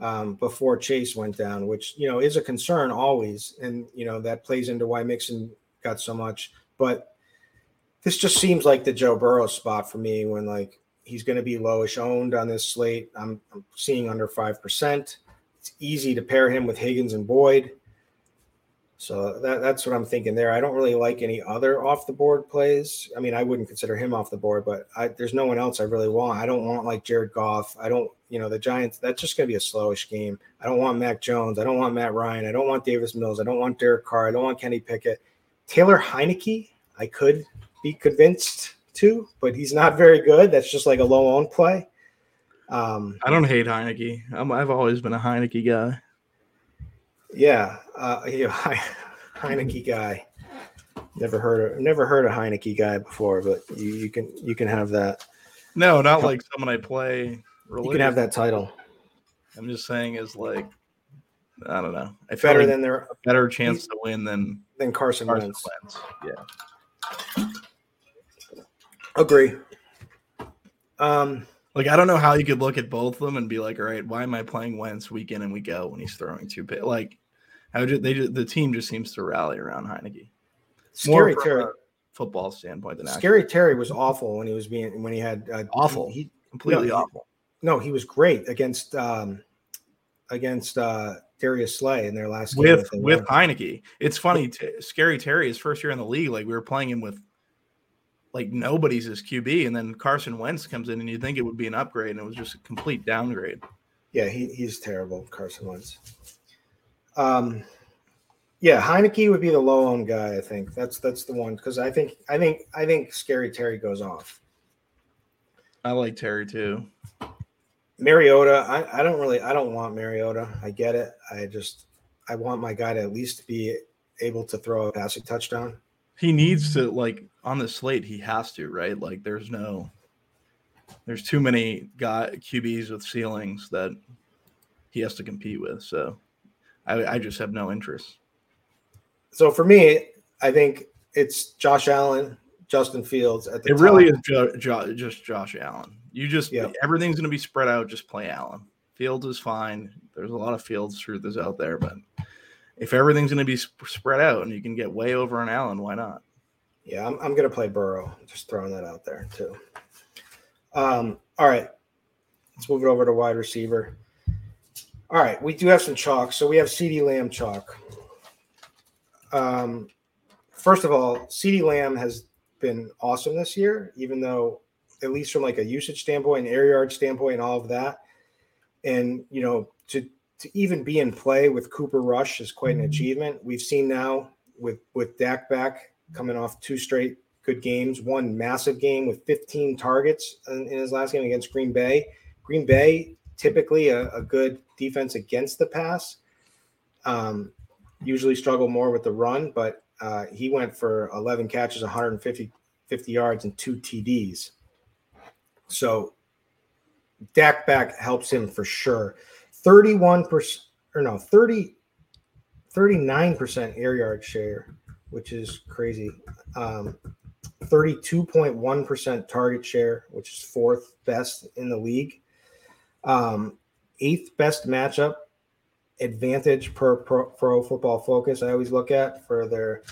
um, before Chase went down, which you know is a concern always, and you know that plays into why Mixon got so much. But this just seems like the Joe Burrow spot for me when like he's going to be lowish owned on this slate. I'm, I'm seeing under five percent. It's easy to pair him with Higgins and Boyd. So that, that's what I'm thinking there. I don't really like any other off the board plays. I mean, I wouldn't consider him off the board, but I, there's no one else I really want. I don't want like Jared Goff. I don't, you know, the Giants. That's just going to be a slowish game. I don't want Mac Jones. I don't want Matt Ryan. I don't want Davis Mills. I don't want Derek Carr. I don't want Kenny Pickett. Taylor Heinicke. I could be convinced to, but he's not very good. That's just like a low owned play. Um, I don't hate Heinicke. i have always been a Heinicke guy. Yeah, uh, you know, Heinicke guy. Never heard of never heard a Heinicke guy before, but you, you can you can have that. No, not like someone I play. You can have that title. I'm just saying is like I don't know. I better like than their better chance to win than than Carson, Carson. Yeah. Agree. Um, like I don't know how you could look at both of them and be like, all right, why am I playing Wentz week in and week out when he's throwing two pit? Like, how did they? The team just seems to rally around Heinicke. Scary Terry, football standpoint than Scary actually. Terry was awful when he was being when he had uh, awful, he, completely no, awful. He, no, he was great against um against uh Darius Slay in their last game with with Heinicke. It's funny, t- Scary Terry, his first year in the league, like we were playing him with like nobody's his QB, and then Carson Wentz comes in, and you think it would be an upgrade, and it was just a complete downgrade. Yeah, he, he's terrible, Carson Wentz. Um, yeah, Heinicke would be the low owned guy. I think that's that's the one because I think I think I think Scary Terry goes off. I like Terry too. Mariota, I, I don't really I don't want Mariota. I get it. I just I want my guy to at least be able to throw a passing touchdown. He needs to like on the slate. He has to right. Like there's no there's too many guy QBs with ceilings that he has to compete with. So I, I just have no interest. So for me, I think it's Josh Allen, Justin Fields at the. It top. really is jo- jo- just Josh Allen. You just yep. everything's going to be spread out. Just play Allen. Fields is fine. There's a lot of Fields truthers out there, but if everything's going to be sp- spread out and you can get way over on Allen, why not? Yeah, I'm, I'm going to play Burrow. Just throwing that out there too. Um, all right, let's move it over to wide receiver. All right, we do have some chalk. So we have CeeDee Lamb chalk. Um, first of all, CeeDee Lamb has been awesome this year, even though, at least from like a usage standpoint, an air yard standpoint, and all of that. And you know, to to even be in play with Cooper Rush is quite an mm-hmm. achievement. We've seen now with with Dak back coming off two straight good games, one massive game with 15 targets in, in his last game against Green Bay. Green Bay typically a, a good defense against the pass. Um, usually struggle more with the run, but uh, he went for 11 catches, 150 50 yards, and two TDs. So Dak back helps him for sure. 31% or no, 30 39% air yard share, which is crazy. Um, 32.1% target share, which is fourth best in the league. Um, eighth best matchup advantage per pro, pro, football focus. I always look at for their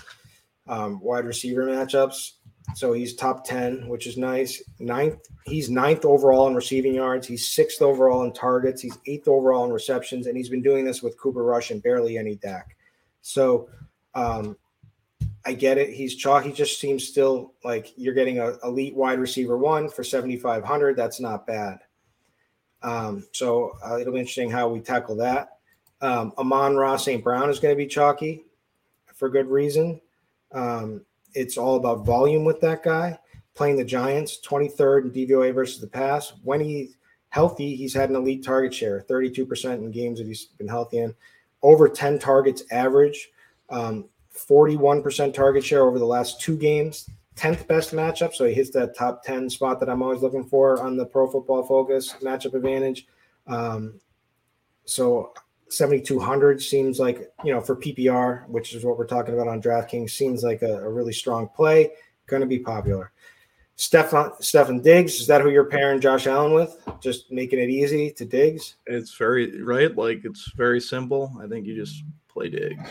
um, wide receiver matchups. So he's top 10, which is nice. Ninth, he's ninth overall in receiving yards. He's sixth overall in targets. He's eighth overall in receptions, and he's been doing this with Cooper Rush and barely any Dak. So um, I get it. He's chalk. He just seems still like you're getting a elite wide receiver one for 7,500. That's not bad. Um, so uh, it'll be interesting how we tackle that. Um, Amon-Ra St. Brown is going to be chalky for good reason. Um, it's all about volume with that guy. Playing the Giants, 23rd in DVOA versus the pass. When he's healthy, he's had an elite target share, 32% in games that he's been healthy in, over 10 targets average, um, 41% target share over the last two games, 10th best matchup. So he hits that top 10 spot that I'm always looking for on the pro football focus matchup advantage. Um, so 7,200 seems like, you know, for PPR, which is what we're talking about on DraftKings, seems like a, a really strong play. Going to be popular. Stefon Stefon Diggs, is that who you're pairing Josh Allen with? Just making it easy to Diggs? It's very right. Like it's very simple. I think you just play Diggs.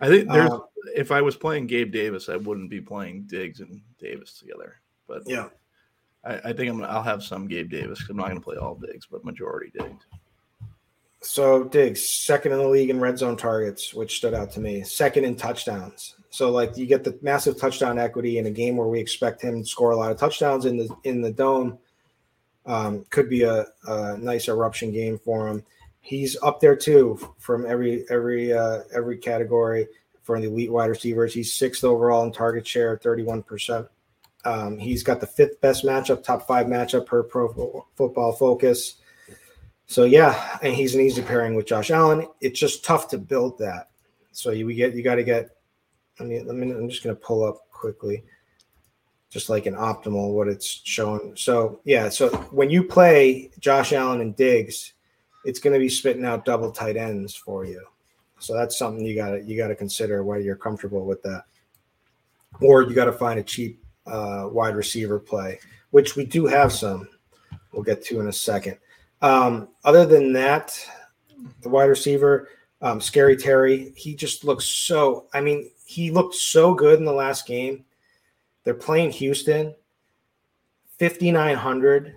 I think there's uh, if I was playing Gabe Davis, I wouldn't be playing Diggs and Davis together. But yeah, I, I think I'm gonna I'll have some Gabe Davis. I'm not gonna play all Diggs, but majority Diggs. So Diggs, second in the league in red zone targets, which stood out to me. Second in touchdowns. So like you get the massive touchdown equity in a game where we expect him to score a lot of touchdowns in the in the dome. Um, could be a, a nice eruption game for him. He's up there too from every every uh, every category for the elite wide receivers. He's sixth overall in target share, thirty one percent. Um, he's got the fifth best matchup, top five matchup per Pro Football Focus. So yeah, and he's an easy pairing with Josh Allen. It's just tough to build that. So you we get you got to get. I mean, let me. I'm just going to pull up quickly, just like an optimal what it's showing. So yeah, so when you play Josh Allen and Diggs, it's going to be spitting out double tight ends for you. So that's something you got to you got to consider whether you're comfortable with that, or you got to find a cheap uh, wide receiver play, which we do have some. We'll get to in a second. Um, other than that, the wide receiver, um, Scary Terry, he just looks so. I mean, he looked so good in the last game. They're playing Houston, fifty nine hundred.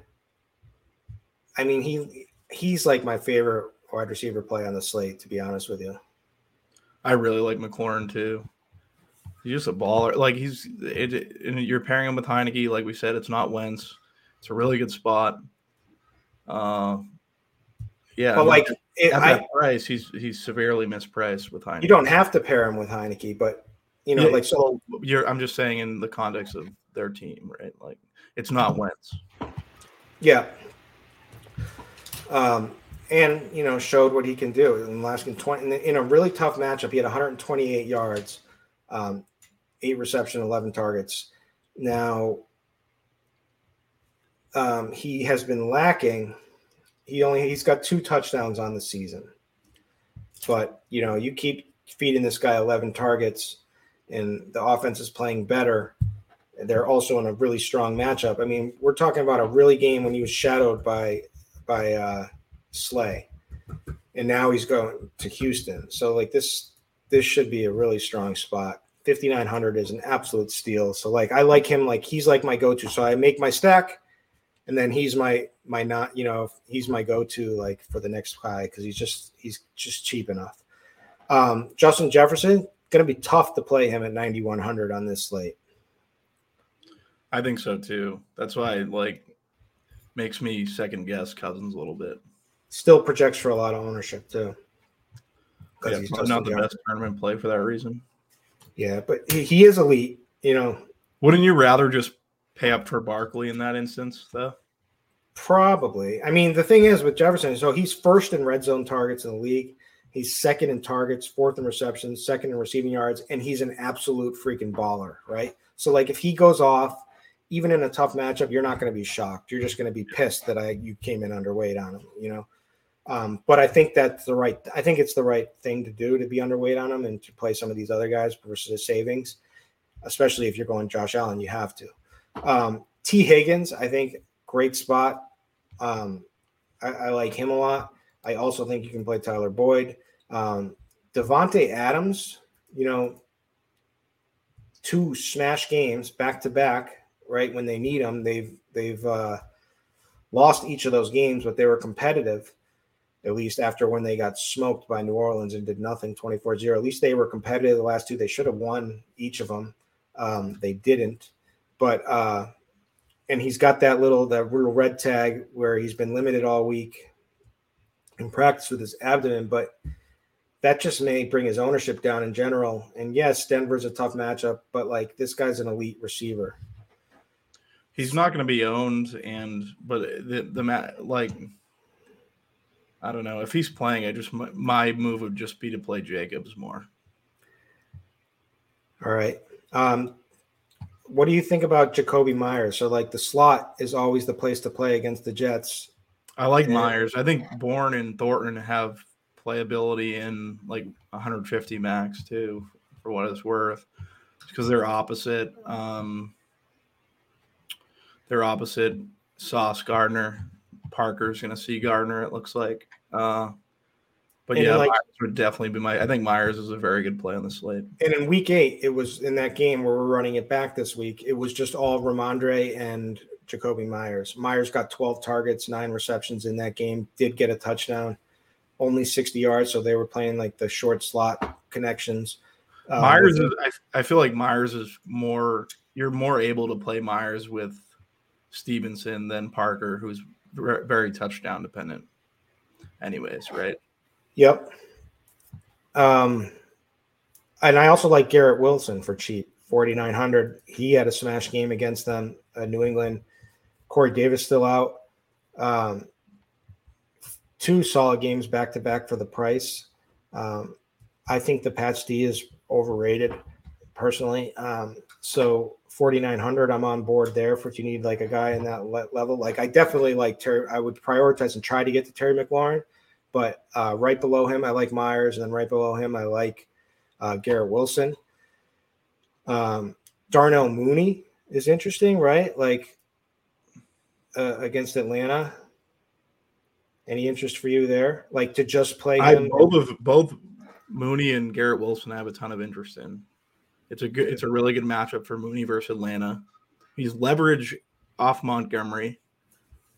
I mean, he he's like my favorite wide receiver play on the slate. To be honest with you, I really like McLaurin too. He's just a baller. Like he's, it, you're pairing him with Heinicke. Like we said, it's not Wentz. It's a really good spot. Uh, yeah, but like it, I, price, he's he's severely mispriced with Heinicke. You don't have to pair him with Heinicke, but you know, yeah, like so. You're, I'm just saying in the context of their team, right? Like it's not Wentz. Yeah. Um, and you know showed what he can do in the last in 20 in a really tough matchup. He had 128 yards, um, eight reception, 11 targets. Now um, he has been lacking. He only he's got two touchdowns on the season, but you know you keep feeding this guy 11 targets, and the offense is playing better. They're also in a really strong matchup. I mean, we're talking about a really game when he was shadowed by by uh, Slay, and now he's going to Houston. So like this, this should be a really strong spot. 5900 is an absolute steal. So like I like him like he's like my go-to. So I make my stack and then he's my my not you know he's my go-to like for the next guy because he's just he's just cheap enough. Um, Justin Jefferson going to be tough to play him at 9100 on this slate. I think so too. That's why like makes me second guess Cousins a little bit. Still projects for a lot of ownership too. Yeah, he's not the best tournament play for that reason. Yeah, but he, he is elite. You know, wouldn't you rather just pay up for Barkley in that instance, though? Probably. I mean, the thing is with Jefferson, so he's first in red zone targets in the league. He's second in targets, fourth in receptions, second in receiving yards, and he's an absolute freaking baller, right? So, like, if he goes off, even in a tough matchup, you're not going to be shocked. You're just going to be pissed that I you came in underweight on him, you know. Um, but I think that's the right. I think it's the right thing to do to be underweight on him and to play some of these other guys versus savings, especially if you're going Josh Allen. You have to. Um, Tee Higgins, I think, great spot. Um, I, I, like him a lot. I also think you can play Tyler Boyd. Um, Davante Adams, you know, two smash games back to back, right? When they need them, they've they've uh, lost each of those games, but they were competitive. At least after when they got smoked by New Orleans and did nothing 24 0. At least they were competitive the last two. They should have won each of them. Um, they didn't. But, uh, and he's got that little, that little red tag where he's been limited all week in practice with his abdomen. But, that just may bring his ownership down in general. And yes, Denver's a tough matchup, but like this guy's an elite receiver. He's not going to be owned, and but the the like I don't know if he's playing. I just my move would just be to play Jacobs more. All right. Um, what do you think about Jakobi Meyers? So like the slot is always the place to play against the Jets. I like and, Meyers. I think Bourne and Thornton have playability in like 150 max too, for what it's worth, because they're opposite. Um, they're opposite. Sauce Gardner, Parker's going to see Gardner. It looks like. Uh, but and yeah, like, Meyers would definitely be my. I think Meyers is a very good play on the slate. And in week eight, it was in that game where we're running it back this week. It was just all Rhamondre and Jakobi Meyers. Meyers got 12 targets, nine receptions in that game. Did get a touchdown only 60 yards, so they were playing like the short slot connections. Um, Meyers is, I, I feel like Meyers is more, you're more able to play Meyers with Stevenson then Parker, who's very touchdown dependent, anyways, right? Yep. Um, and I also like Garrett Wilson for cheap, 4,900. He had a smash game against them, uh, New England. Corey Davis still out. Um, two solid games back to back for the price. Um, I think the Pats D is overrated personally. Um, so 4,900, I'm on board there for if you need like a guy in that level. Like I definitely like Terry. I would prioritize and try to get to Terry McLaurin, but uh, right below him, I like myers and then right below him, I like uh, Garrett Wilson. Um, Darnell Mooney is interesting, right? Like uh, against Atlanta. Any interest for you there? Like to just play I, both both Mooney and Garrett Wilson I have a ton of interest in. It's a good it's a really good matchup for Mooney versus Atlanta. He's leverage off Montgomery.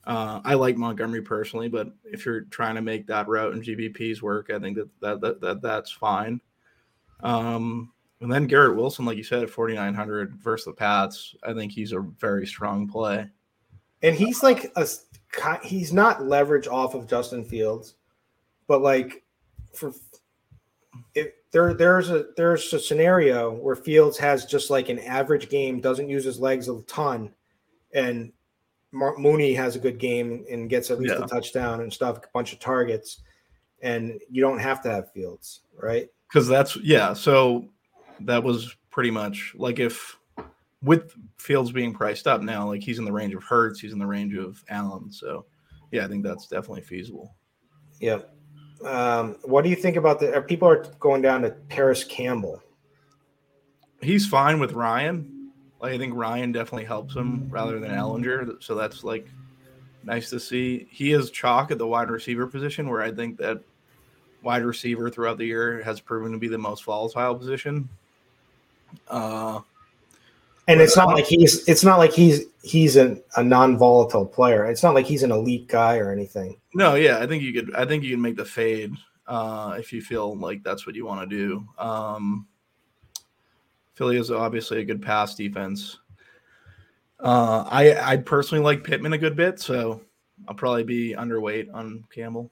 Uh, I like Montgomery personally, but if you're trying to make that route and GPPs work, I think that that, that, that that's fine. Um, and then Garrett Wilson, like you said, at 4,900 versus the Pats, I think he's a very strong play. And he's like a he's not leverage off of Justin Fields, but like for if there there's a there's a scenario where Fields has just like an average game, doesn't use his legs a ton, and Mark Mooney has a good game and gets at least yeah. a touchdown and stuff, a bunch of targets, and you don't have to have Fields, right? Because that's yeah. So that was pretty much like if with Fields being priced up now, like he's in the range of Hurts, he's in the range of Allen. So, yeah, I think that's definitely feasible. Yep. Um, what do you think about the? people are going down to Parris Campbell. He's fine with Ryan. Like I think Ryan definitely helps him rather than Ehlinger, So that's like nice to see. He is chalk at the wide receiver position, where I think that wide receiver throughout the year has proven to be the most volatile position. Uh, and it's not like he's it's not like he's he's an, a non-volatile player. It's not like he's an elite guy or anything. No, yeah, I think you could I think you can make the fade uh, if you feel like that's what you want to do. Um, Philly is obviously a good pass defense. Uh, I I personally like Pittman a good bit, so I'll probably be underweight on Campbell.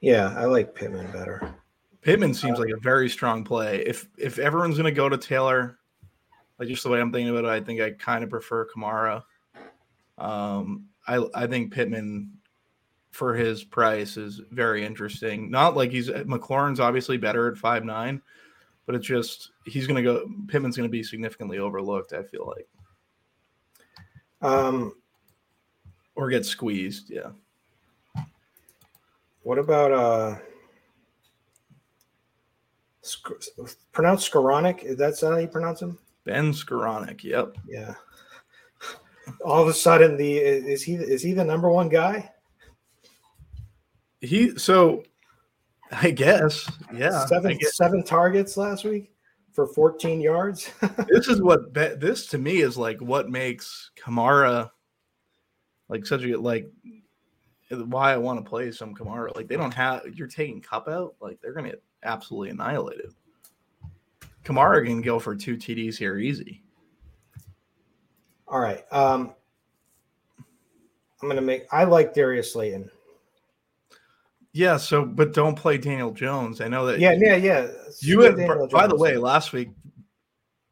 Yeah, I like Pittman better. Pittman seems like a very strong play. If if everyone's going to go to Taylor, like just the way I'm thinking about it, I think I kind of prefer Kamara. Um, I I think Pittman for his price is very interesting. Not like he's McLaurin's obviously better at five nine, but it's just he's gonna go Pittman's gonna be significantly overlooked, I feel like. Um or get squeezed, yeah. What about uh pronounced Skowronek? Is that how you pronounce him? Ben Skowronek. Yep. Yeah. All of a sudden, the is he is he the number one guy? He so, I guess yeah. Seven guess. seven targets last week for 14 yards. this is what this to me is like what makes Kamara like such a like why I want to play some Kamara. Like they don't have you're taking Kupp out, like they're gonna get absolutely annihilated. Kamara can go for two TDs here easy. All right. Um I'm gonna make I like Darius Slayton. Yeah, so but don't play Daniel Jones. I know that Yeah, yeah, yeah. you had, Daniel by the way, last week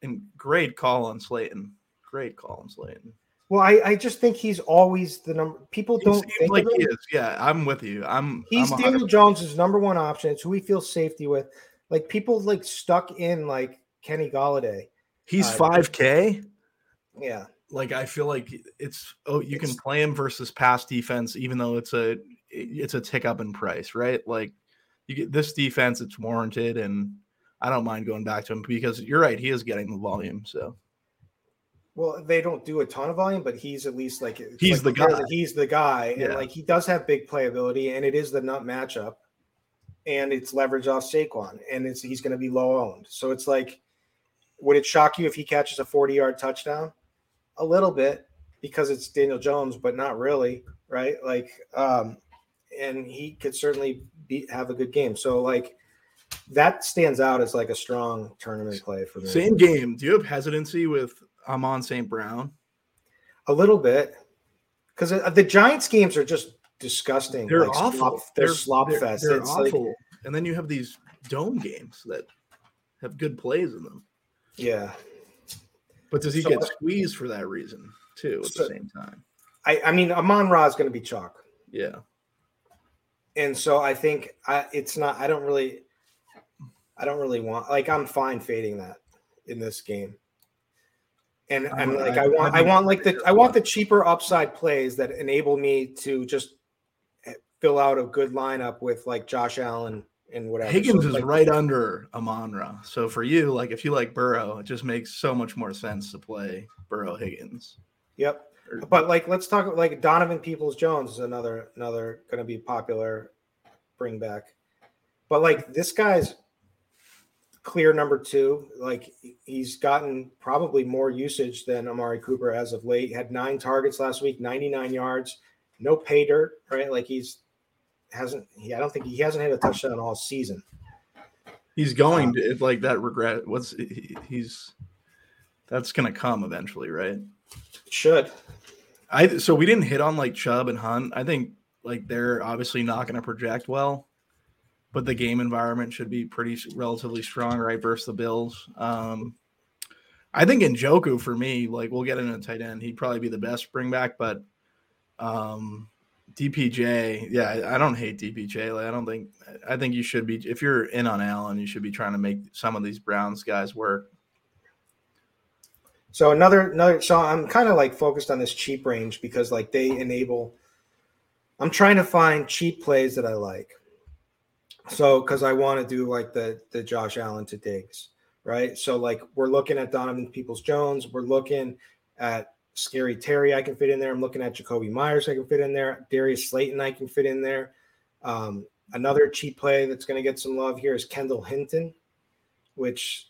and great call on Slayton. Great call on Slayton. Well, I, I just think he's always the number people He don't think like he is. Yeah, I'm with you. I'm He's I'm Daniel 100% Jones's number one option. It's who he feels safety with. Like people like stuck in like Kenny Golladay. He's uh, five K. Yeah. like I feel like it's oh you can play him versus pass defense even though it's a it's a tick up in price, right? Like you get this defense, it's warranted, and I don't mind going back to him because you're right, he is getting the volume. So Well, they don't do a ton of volume, but he's at least like He's like the guy. He's the guy, and like he does have big playability, and it is the nut matchup, and it's leverage off Saquon, and it's he's going to be low owned. So it's like, would it shock you if he catches a forty yard touchdown? A little bit because it's Daniel Jones, but not really, right? Like, um, and he could certainly be have a good game. So like. That stands out as like a strong tournament play for me. same game. Do you have hesitancy with Amon St. Brown? A little bit, because the Giants games are just disgusting. They're like, awful. Slop, they're, slop they're, fest. They're it's like, awful. and then you have these dome games that have good plays in them. yeah. But does he So- get squeezed for that reason too at So- the same time? I, I mean, Amon Ra is going to be chalk, Yeah. and so I think I, it's not. I don't really, I don't really want. Like, I'm fine fading that in this game. And Uh, like I- I want I I want like the I want the cheaper upside plays that enable me to just fill out a good lineup with like Josh Allen and whatever. Higgins So, is like, right under Amon-Ra. So for you, like if you like Burrow, it just makes so much more sense to play Burrow Higgins. Yep. But like, let's talk like Donovan Peoples Jones is another another going to be popular bring back. But like this guy's clear number two. Like he's gotten probably more usage than Amari Cooper as of late. Had nine targets last week, ninety nine yards, no pay dirt. Right, like he's hasn't. He, I don't think he hasn't had a touchdown all season. He's going to it's like that regret. What's he, he's that's gonna come eventually, right? Should I so we didn't hit on like Chubb and Hunt. I think like they're obviously not going to project well, but the game environment should be pretty relatively strong, right? Versus the Bills. Um, I think Njoku for me, like we'll get in a tight end. He'd probably be the best bring back, but um, DPJ, yeah, I, don't hate DPJ. Like I don't think I think you should be if you're in on Allen, you should be trying to make some of these Browns guys work. So another another so I'm kind of like focused on this cheap range because like they enable I'm trying to find cheap plays that I like. So cuz I want to do like the the Josh Allen to Diggs, right? So like we're looking at Donovan Peoples Jones, we're looking at Scary Terry I can fit in there. I'm looking at Jakobi Meyers I can fit in there. Darius Slayton I can fit in there. Um, another cheap play that's going to get some love here is Kendall Hinton, which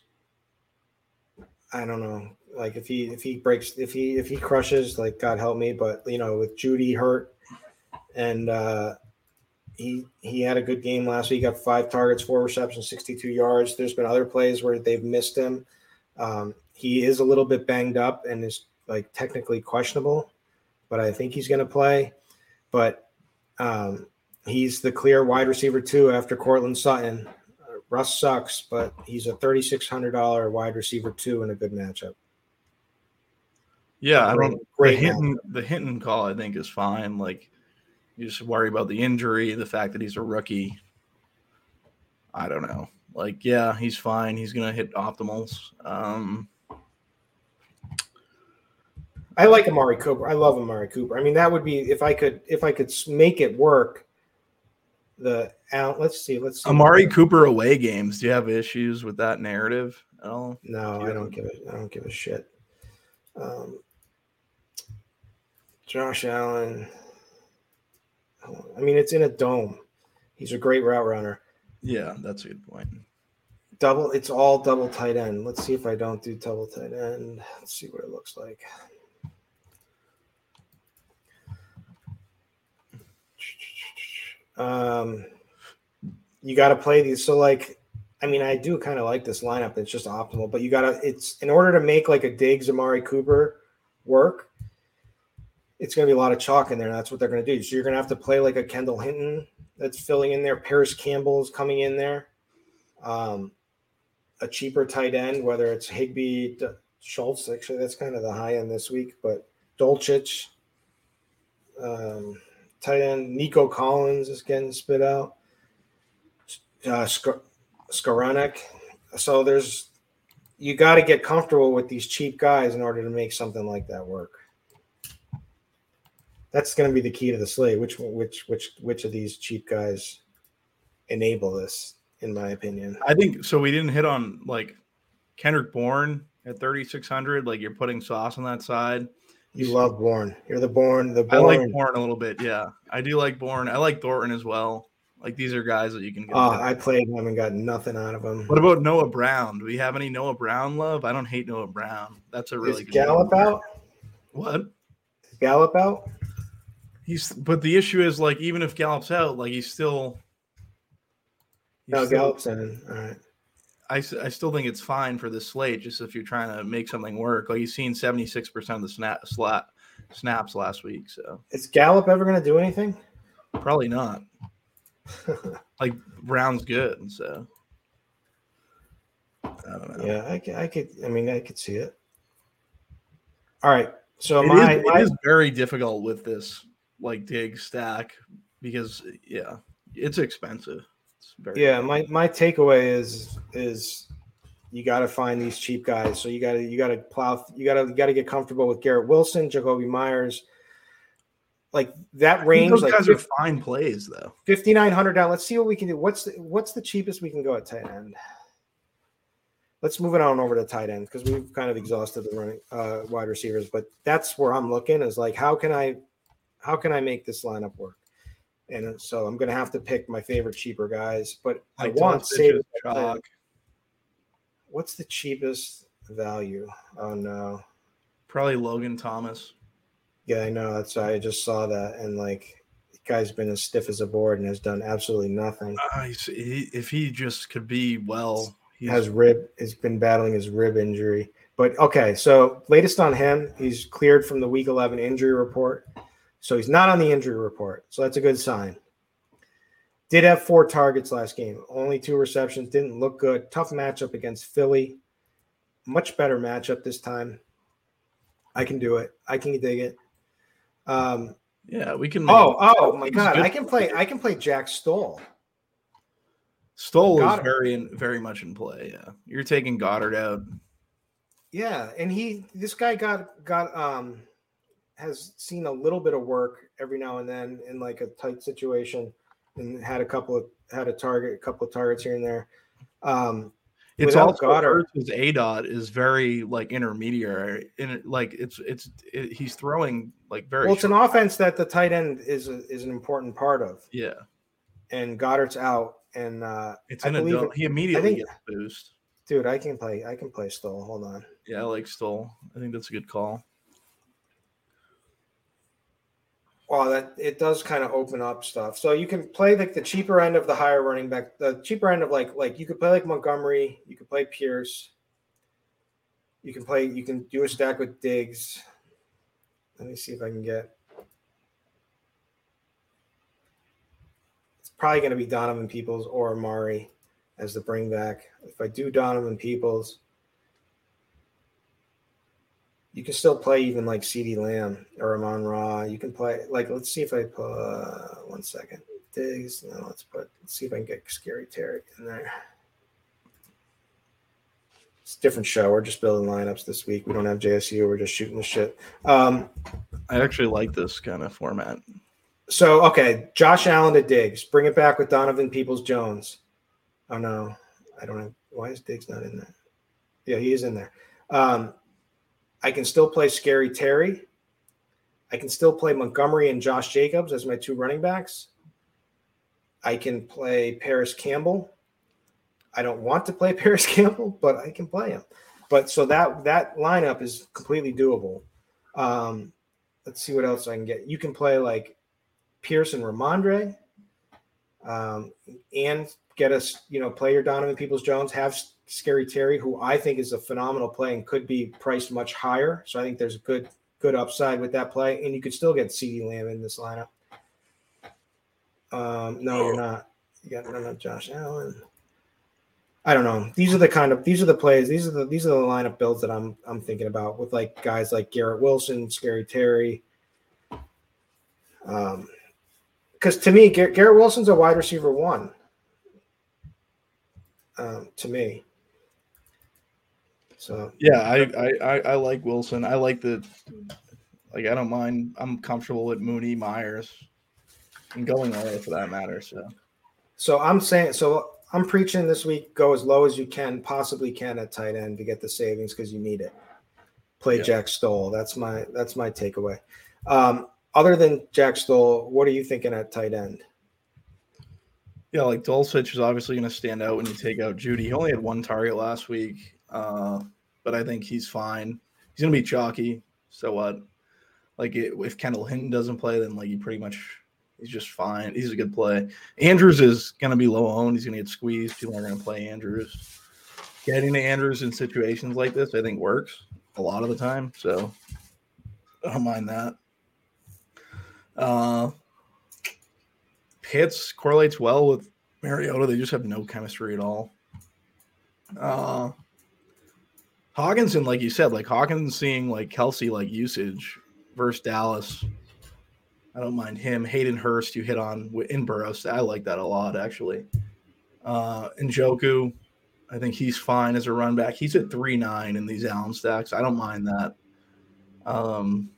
I don't know. Like if he if he breaks if he if he crushes, like God help me. But you know, with Jeudy hurt, and uh, he he had a good game last week. He got five targets, four receptions, sixty two yards. There's been other plays where they've missed him. Um, he is a little bit banged up and is like technically questionable, but I think he's going to play. But um, he's the clear wide receiver too after Courtland Sutton. Uh, Russ sucks, but he's a thirty six hundred dollar wide receiver too in a good matchup. Yeah, I Great- don't. great the Hinton, the Hinton call, I think, is fine. Like, you just worry about the injury, the fact that he's a rookie. I don't know. Like, yeah, he's fine. He's gonna hit optimals. Um, I like Amari Cooper. I love Amari Cooper. I mean, that would be if I could if I could make it work. The out. Let's see. Let's see. Amari Cooper away games. Do you have issues with that narrative at all? No, Yeah. I don't give a I don't give a shit. Um, Josh Allen. I mean, it's in a dome. He's a great route runner. Yeah, that's a good point. Double. It's all double tight end. Let's see if I don't do double tight end. Let's see what it looks like. Um, you got to play these. So, like, I mean, I do kind of like this lineup. It's just optimal, but you got to, it's in order to make like a Diggs, Amari Cooper work, it's going to be a lot of chalk in there. That's what they're going to do. So, you're going to have to play like a Kendall Hinton that's filling in there. Parris Campbell is coming in there. Um, a cheaper tight end, whether it's Higbee, Schultz. Actually, that's kind of the high end this week, but Dulcich, um, tight end Nico Collins is getting spit out. Uh. So there's you got to get comfortable with these cheap guys in order to make something like that work. That's going to be the key to the slate. Which which which which of these cheap guys enable this? In my opinion, I think so. We didn't hit on like Kendrick Bourne at 3600. Like you're putting sauce on that side. You love Bourne. You're the Bourne. The Bourne. I like Bourne a little bit. Yeah, I do like Bourne. I like Thornton as well. Like these are guys that you can. get. Oh, I played them and got nothing out of them. What about Noah Brown? Do we have any Noah Brown love? I don't hate Noah Brown. That's a really Is Gallup out. What? Gallup out. He's but the issue is like even if Gallup's out, like he's still. He's no, still, Gallup's in. All right. I, I still think it's fine for this slate, just if you're trying to make something work. Like you've seen 76% of the snap slap snaps last week. So is Gallup ever going to do anything? Probably not. like Brown's good, so I don't know. Yeah, I, I could. I mean, I could see it. All right, so it my, is, my, it is very difficult with this like Diggs stack because yeah, it's expensive. It's very yeah. My my takeaway is is you got to find these cheap guys. So you got to you got to plow. You got to you got to get comfortable with Garrett Wilson, Jakobi Meyers. Like that range, those like guys 50, are fine plays though. Fifty nine hundred down. Let's see what we can do. What's the, what's the cheapest we can go at tight end? Let's move it on over to tight end because we've kind of exhausted the running uh, wide receivers. But that's where I'm looking is like how can I how can I make this lineup work? And so I'm going to have to pick my favorite cheaper guys, but I, I want save What's the cheapest value? Oh no, probably Logan Thomas. Yeah, I know. That's I just saw that, and like, the guy's been as stiff as a board and has done absolutely nothing. Uh, he, if he just could be well, he has rib. Has been battling his rib injury. But okay, so latest on him, he's cleared from the Week 11 injury report. So he's not on the injury report. So that's a good sign. Did have four targets last game, only two receptions. Didn't look good. Tough matchup against Philly. Much better matchup this time. I can do it. I can dig it. Um, yeah, we can. Oh, oh my God! I can play. I can play Jack Stoll. Stoll Goedert. is very, very much in play. Yeah, you're taking Goedert out. Yeah, and he, this guy got got um has seen a little bit of work every now and then in like a tight situation and had a couple of had a target, a couple of targets here and there. Um, it's Goedert. his A dot is very like intermediary, and it, like it's it's it, he's throwing like very. Well, it's an offense that the tight end is a, is an important part of. Yeah, and Goedert's out, and uh, it's in a he immediately think, gets boost. Dude, I can play. I can play Stoll. Hold on. Yeah, I like Stoll. I think that's a good call. Well, that it does kind of open up stuff. So you can play like the cheaper end of the higher running back, the cheaper end of like like you could play like Montgomery, you could play Pierce, you can play, you can do a stack with Diggs. Let me see if I can get. It's probably going to be Donovan Peoples or Amari as the bring back. If I do Donovan Peoples, you can still play even like CeeDee Lamb or Amon Ra. You can play like let's see if I put uh, one second. Diggs. No, let's put let's see if I can get Scary Terry in there. It's a different show. We're just building lineups this week. We don't have JSU. We're just shooting the shit. Um, I actually like this kind of format. So okay, Josh Allen to Diggs. Bring it back with Donovan Peoples Jones. Oh no, I don't have. Why is Diggs not in there? Yeah, he is in there. Um, I can still play Scary Terry. I can still play Montgomery and Josh Jacobs as my two running backs. I can play Parris Campbell. I don't want to play Parris Campbell, but I can play him. But so that that lineup is completely doable. Um, let's see what else I can get. You can play like Pierce and Rhamondre, um, and get us, you know, play your Donovan Peoples Jones, have Scary Terry, who I think is a phenomenal play and could be priced much higher. So I think there's a good good upside with that play, and you could still get CeeDee Lamb in this lineup. Um, no, you're not. You got no, no Josh Allen. I don't know. These are the kind of these are the plays. These are the these are the lineup builds that I'm I'm thinking about with like guys like Garrett Wilson, Scary Terry. Um, because to me, Garrett Wilson's a wide receiver one. Um, to me. So yeah, I, I I like Wilson. I like the like. I don't mind. I'm comfortable with Mooney, Meyers, and going away for that matter. So, so I'm saying so. I'm preaching this week. Go as low as you can, possibly can at tight end to get the savings because you need it. Play yeah. Jack Stoll. That's my that's my takeaway. Um, other than Jack Stoll, what are you thinking at tight end? Yeah, like Dulcich is obviously going to stand out when you take out Jeudy. He only had one target last week, uh, but I think he's fine. He's going to be chalky. So what? Like it, if Kendall Hinton doesn't play, then like he pretty much he's just fine. He's a good play. Andrews is going to be low owned. He's going to get squeezed. People are going to play Andrews. Getting to Andrews in situations like this, I think works a lot of the time. So I don't mind that. Uh, Pitts correlates well with Mariota. They just have no chemistry at all. Uh, Hockenson, like you said, like Hawkins seeing like Kelce like usage versus Dallas. I don't mind him. Hayden Hurst, you hit on in Burrows. I like that a lot, actually. Uh, Njoku, I think he's fine as a run back. He's at three nine in these Allen stacks. I don't mind that. Um,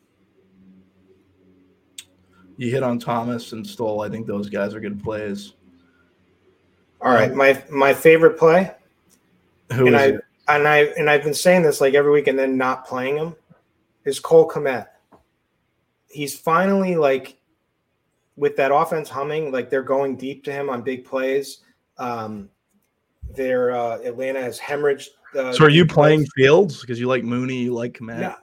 you hit on Thomas and Stoll. I think those guys are good plays. All right, my my favorite play. Who and I it? and I and I've been saying this like every week and then not playing him is Cole Kmet. He's finally like with that offense humming, like they're going deep to him on big plays. Um, their uh, Atlanta has hemorrhaged. Uh, so are you playing plays. Fields because you like Mooney, you like Kmet? Yeah,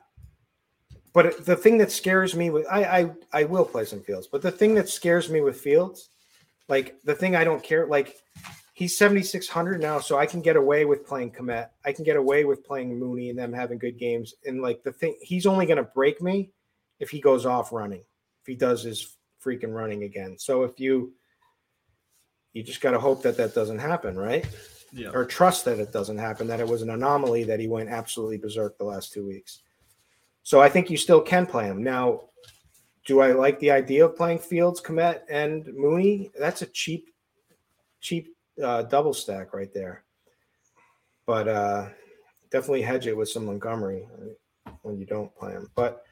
but the thing that scares me with I, I I will play some Fields, but the thing that scares me with Fields, like the thing I don't care, like he's 7600 now, so I can get away with playing Kmet. I can get away with playing Mooney and them having good games. And like the thing, he's only going to break me if he goes off running, if he does his freaking running again. So if you you just got to hope that that doesn't happen, right? Yeah. Or trust that it doesn't happen, that it was an anomaly that he went absolutely berserk the last two weeks. So I think you still can play him. Now, do I like the idea of playing Fields, Kmet, and Mooney? That's a cheap, cheap uh, double stack right there. But uh, definitely hedge it with some Montgomery when you don't play him. But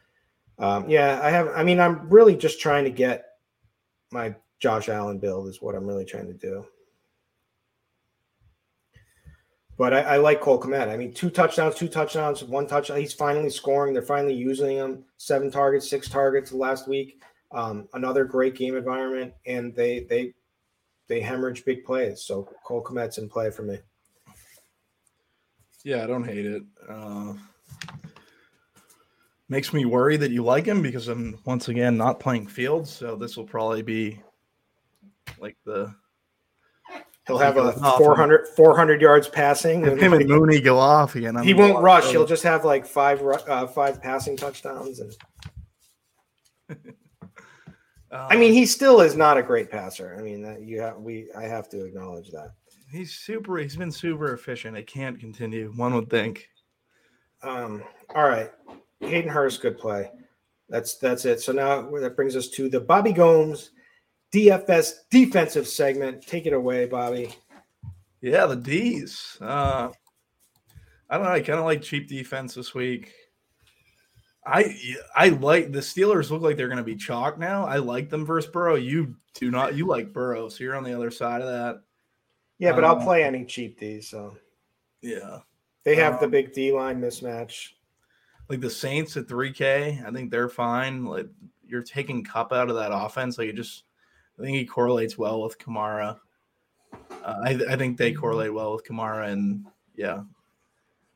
um, yeah, I have. I mean, I'm really just trying to get my Josh Allen build is what I'm really trying to do. But I, I, like Cole Kmet. I mean, two touchdowns, two touchdowns, one touchdown. He's finally scoring. They're finally using him. Seven targets, six targets last week. Um, another great game environment, and they they they hemorrhage big plays. So Cole Kmet's in play for me. Yeah, I don't hate it. Uh, makes me worry that you like him because I'm once again not playing Fields. So this will probably be like the He'll have a 400, 400 yards passing. Him and Mooney go off again. I'm he won't rush. He'll just have like five uh, five passing touchdowns. And I mean, he still is not a great passer. I mean, that you have we I have to acknowledge that. He's super. He's been super efficient. It can't continue. One would think. Um. All right, Hayden Hurst, good play. That's that's it. So now that brings us to the Bobby Gomes DFS defensive segment. Take it away, Bobby. Yeah, the D's. Uh, I don't know. I kind of like cheap defense this week. I I like the Steelers look like they're going to be chalk now. I like them versus Burrow. You do not. You like Burrow, so you're on the other side of that. Yeah, but I'll uh, play any cheap D. So yeah, they have um, the big D line mismatch. Like the Saints at 3K, I think they're fine. Like you're taking Kupp out of that offense. Like it just I think he correlates well with Kamara. Uh, I, I think they correlate well with Kamara, and yeah,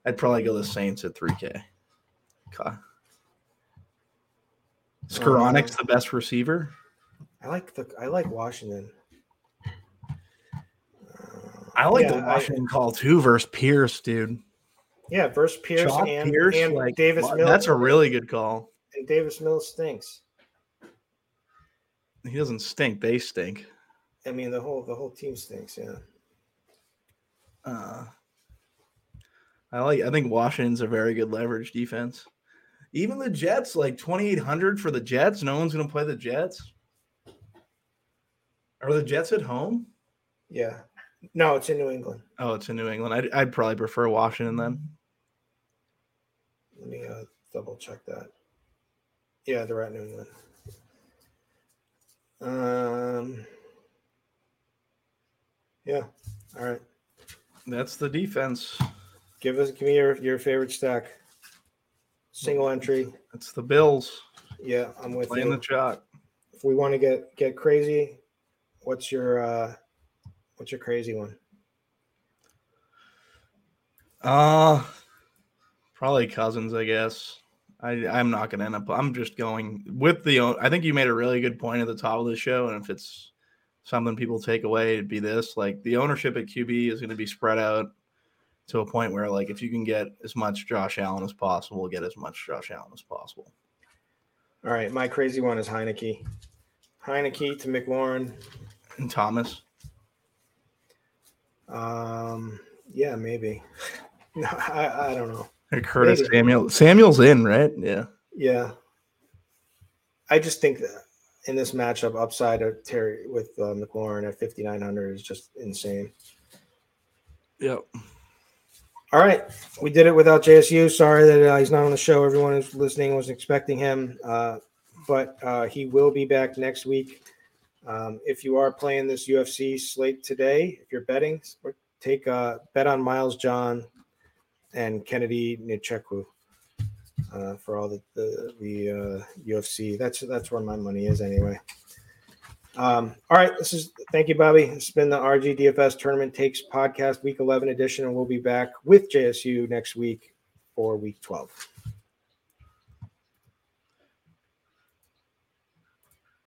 I'd probably go the Saints at 3K. Okay. The best receiver. I like the I like Washington. I like Yeah, the I- Washington call too versus Pierce, dude. Yeah, versus Pierce Chalk and, Pierce, and like, Davis Mills. That's a really good call. and Davis Mills stinks. He doesn't stink; they stink. I mean, the whole the whole team stinks. Yeah. Uh, I like. I think Washington's a very good leverage defense. Even the Jets, like twenty eight hundred for the Jets. No one's going to play the Jets. Are the Jets at home? Yeah. No, it's in New England. Oh, it's in New England. I'd, I'd probably prefer Washington then. Let me uh, double check that. Yeah, they're at New England. Um. Yeah. All right. That's the defense. Give us give me your your favorite stack. Single entry. It's the Bills Yeah, I'm with playing you. the chalk. if we want to get get crazy, what's your uh what's your crazy one? Uh probably Cousins, I guess. I I'm not gonna end up. I'm just going with the. I think you made a really good point at the top of the show, and if it's something people take away, it'd be this: like the ownership at QB is going to be spread out to a point where, like, if you can get as much Josh Allen as possible, get as much Josh Allen as possible. All right, my crazy one is Heinicke. Heinicke to McLaurin. And Thomas, Um, yeah, maybe. No, I, I don't know. Curtis Maybe. Samuel. Samuel's in, right? Yeah. Yeah, I just think that in this matchup, upside of Terry with uh, McLaurin at fifty nine hundred is just insane. Yep. All right, we did it without JSU. Sorry that uh, he's not on the show. Everyone who's listening was expecting him, uh, but uh, he will be back next week. Um, if you are playing this UFC slate today, if you're betting, take uh, bet on Miles Johns and Kennedy Nzechukwu uh, for all the the, the uh, UFC. That's that's where my money is anyway. Um, all right, this is thank you, Bobby. It's been the RGDFS Tournament Takes Podcast Week 11 edition, and we'll be back with JSU next week for Week 12.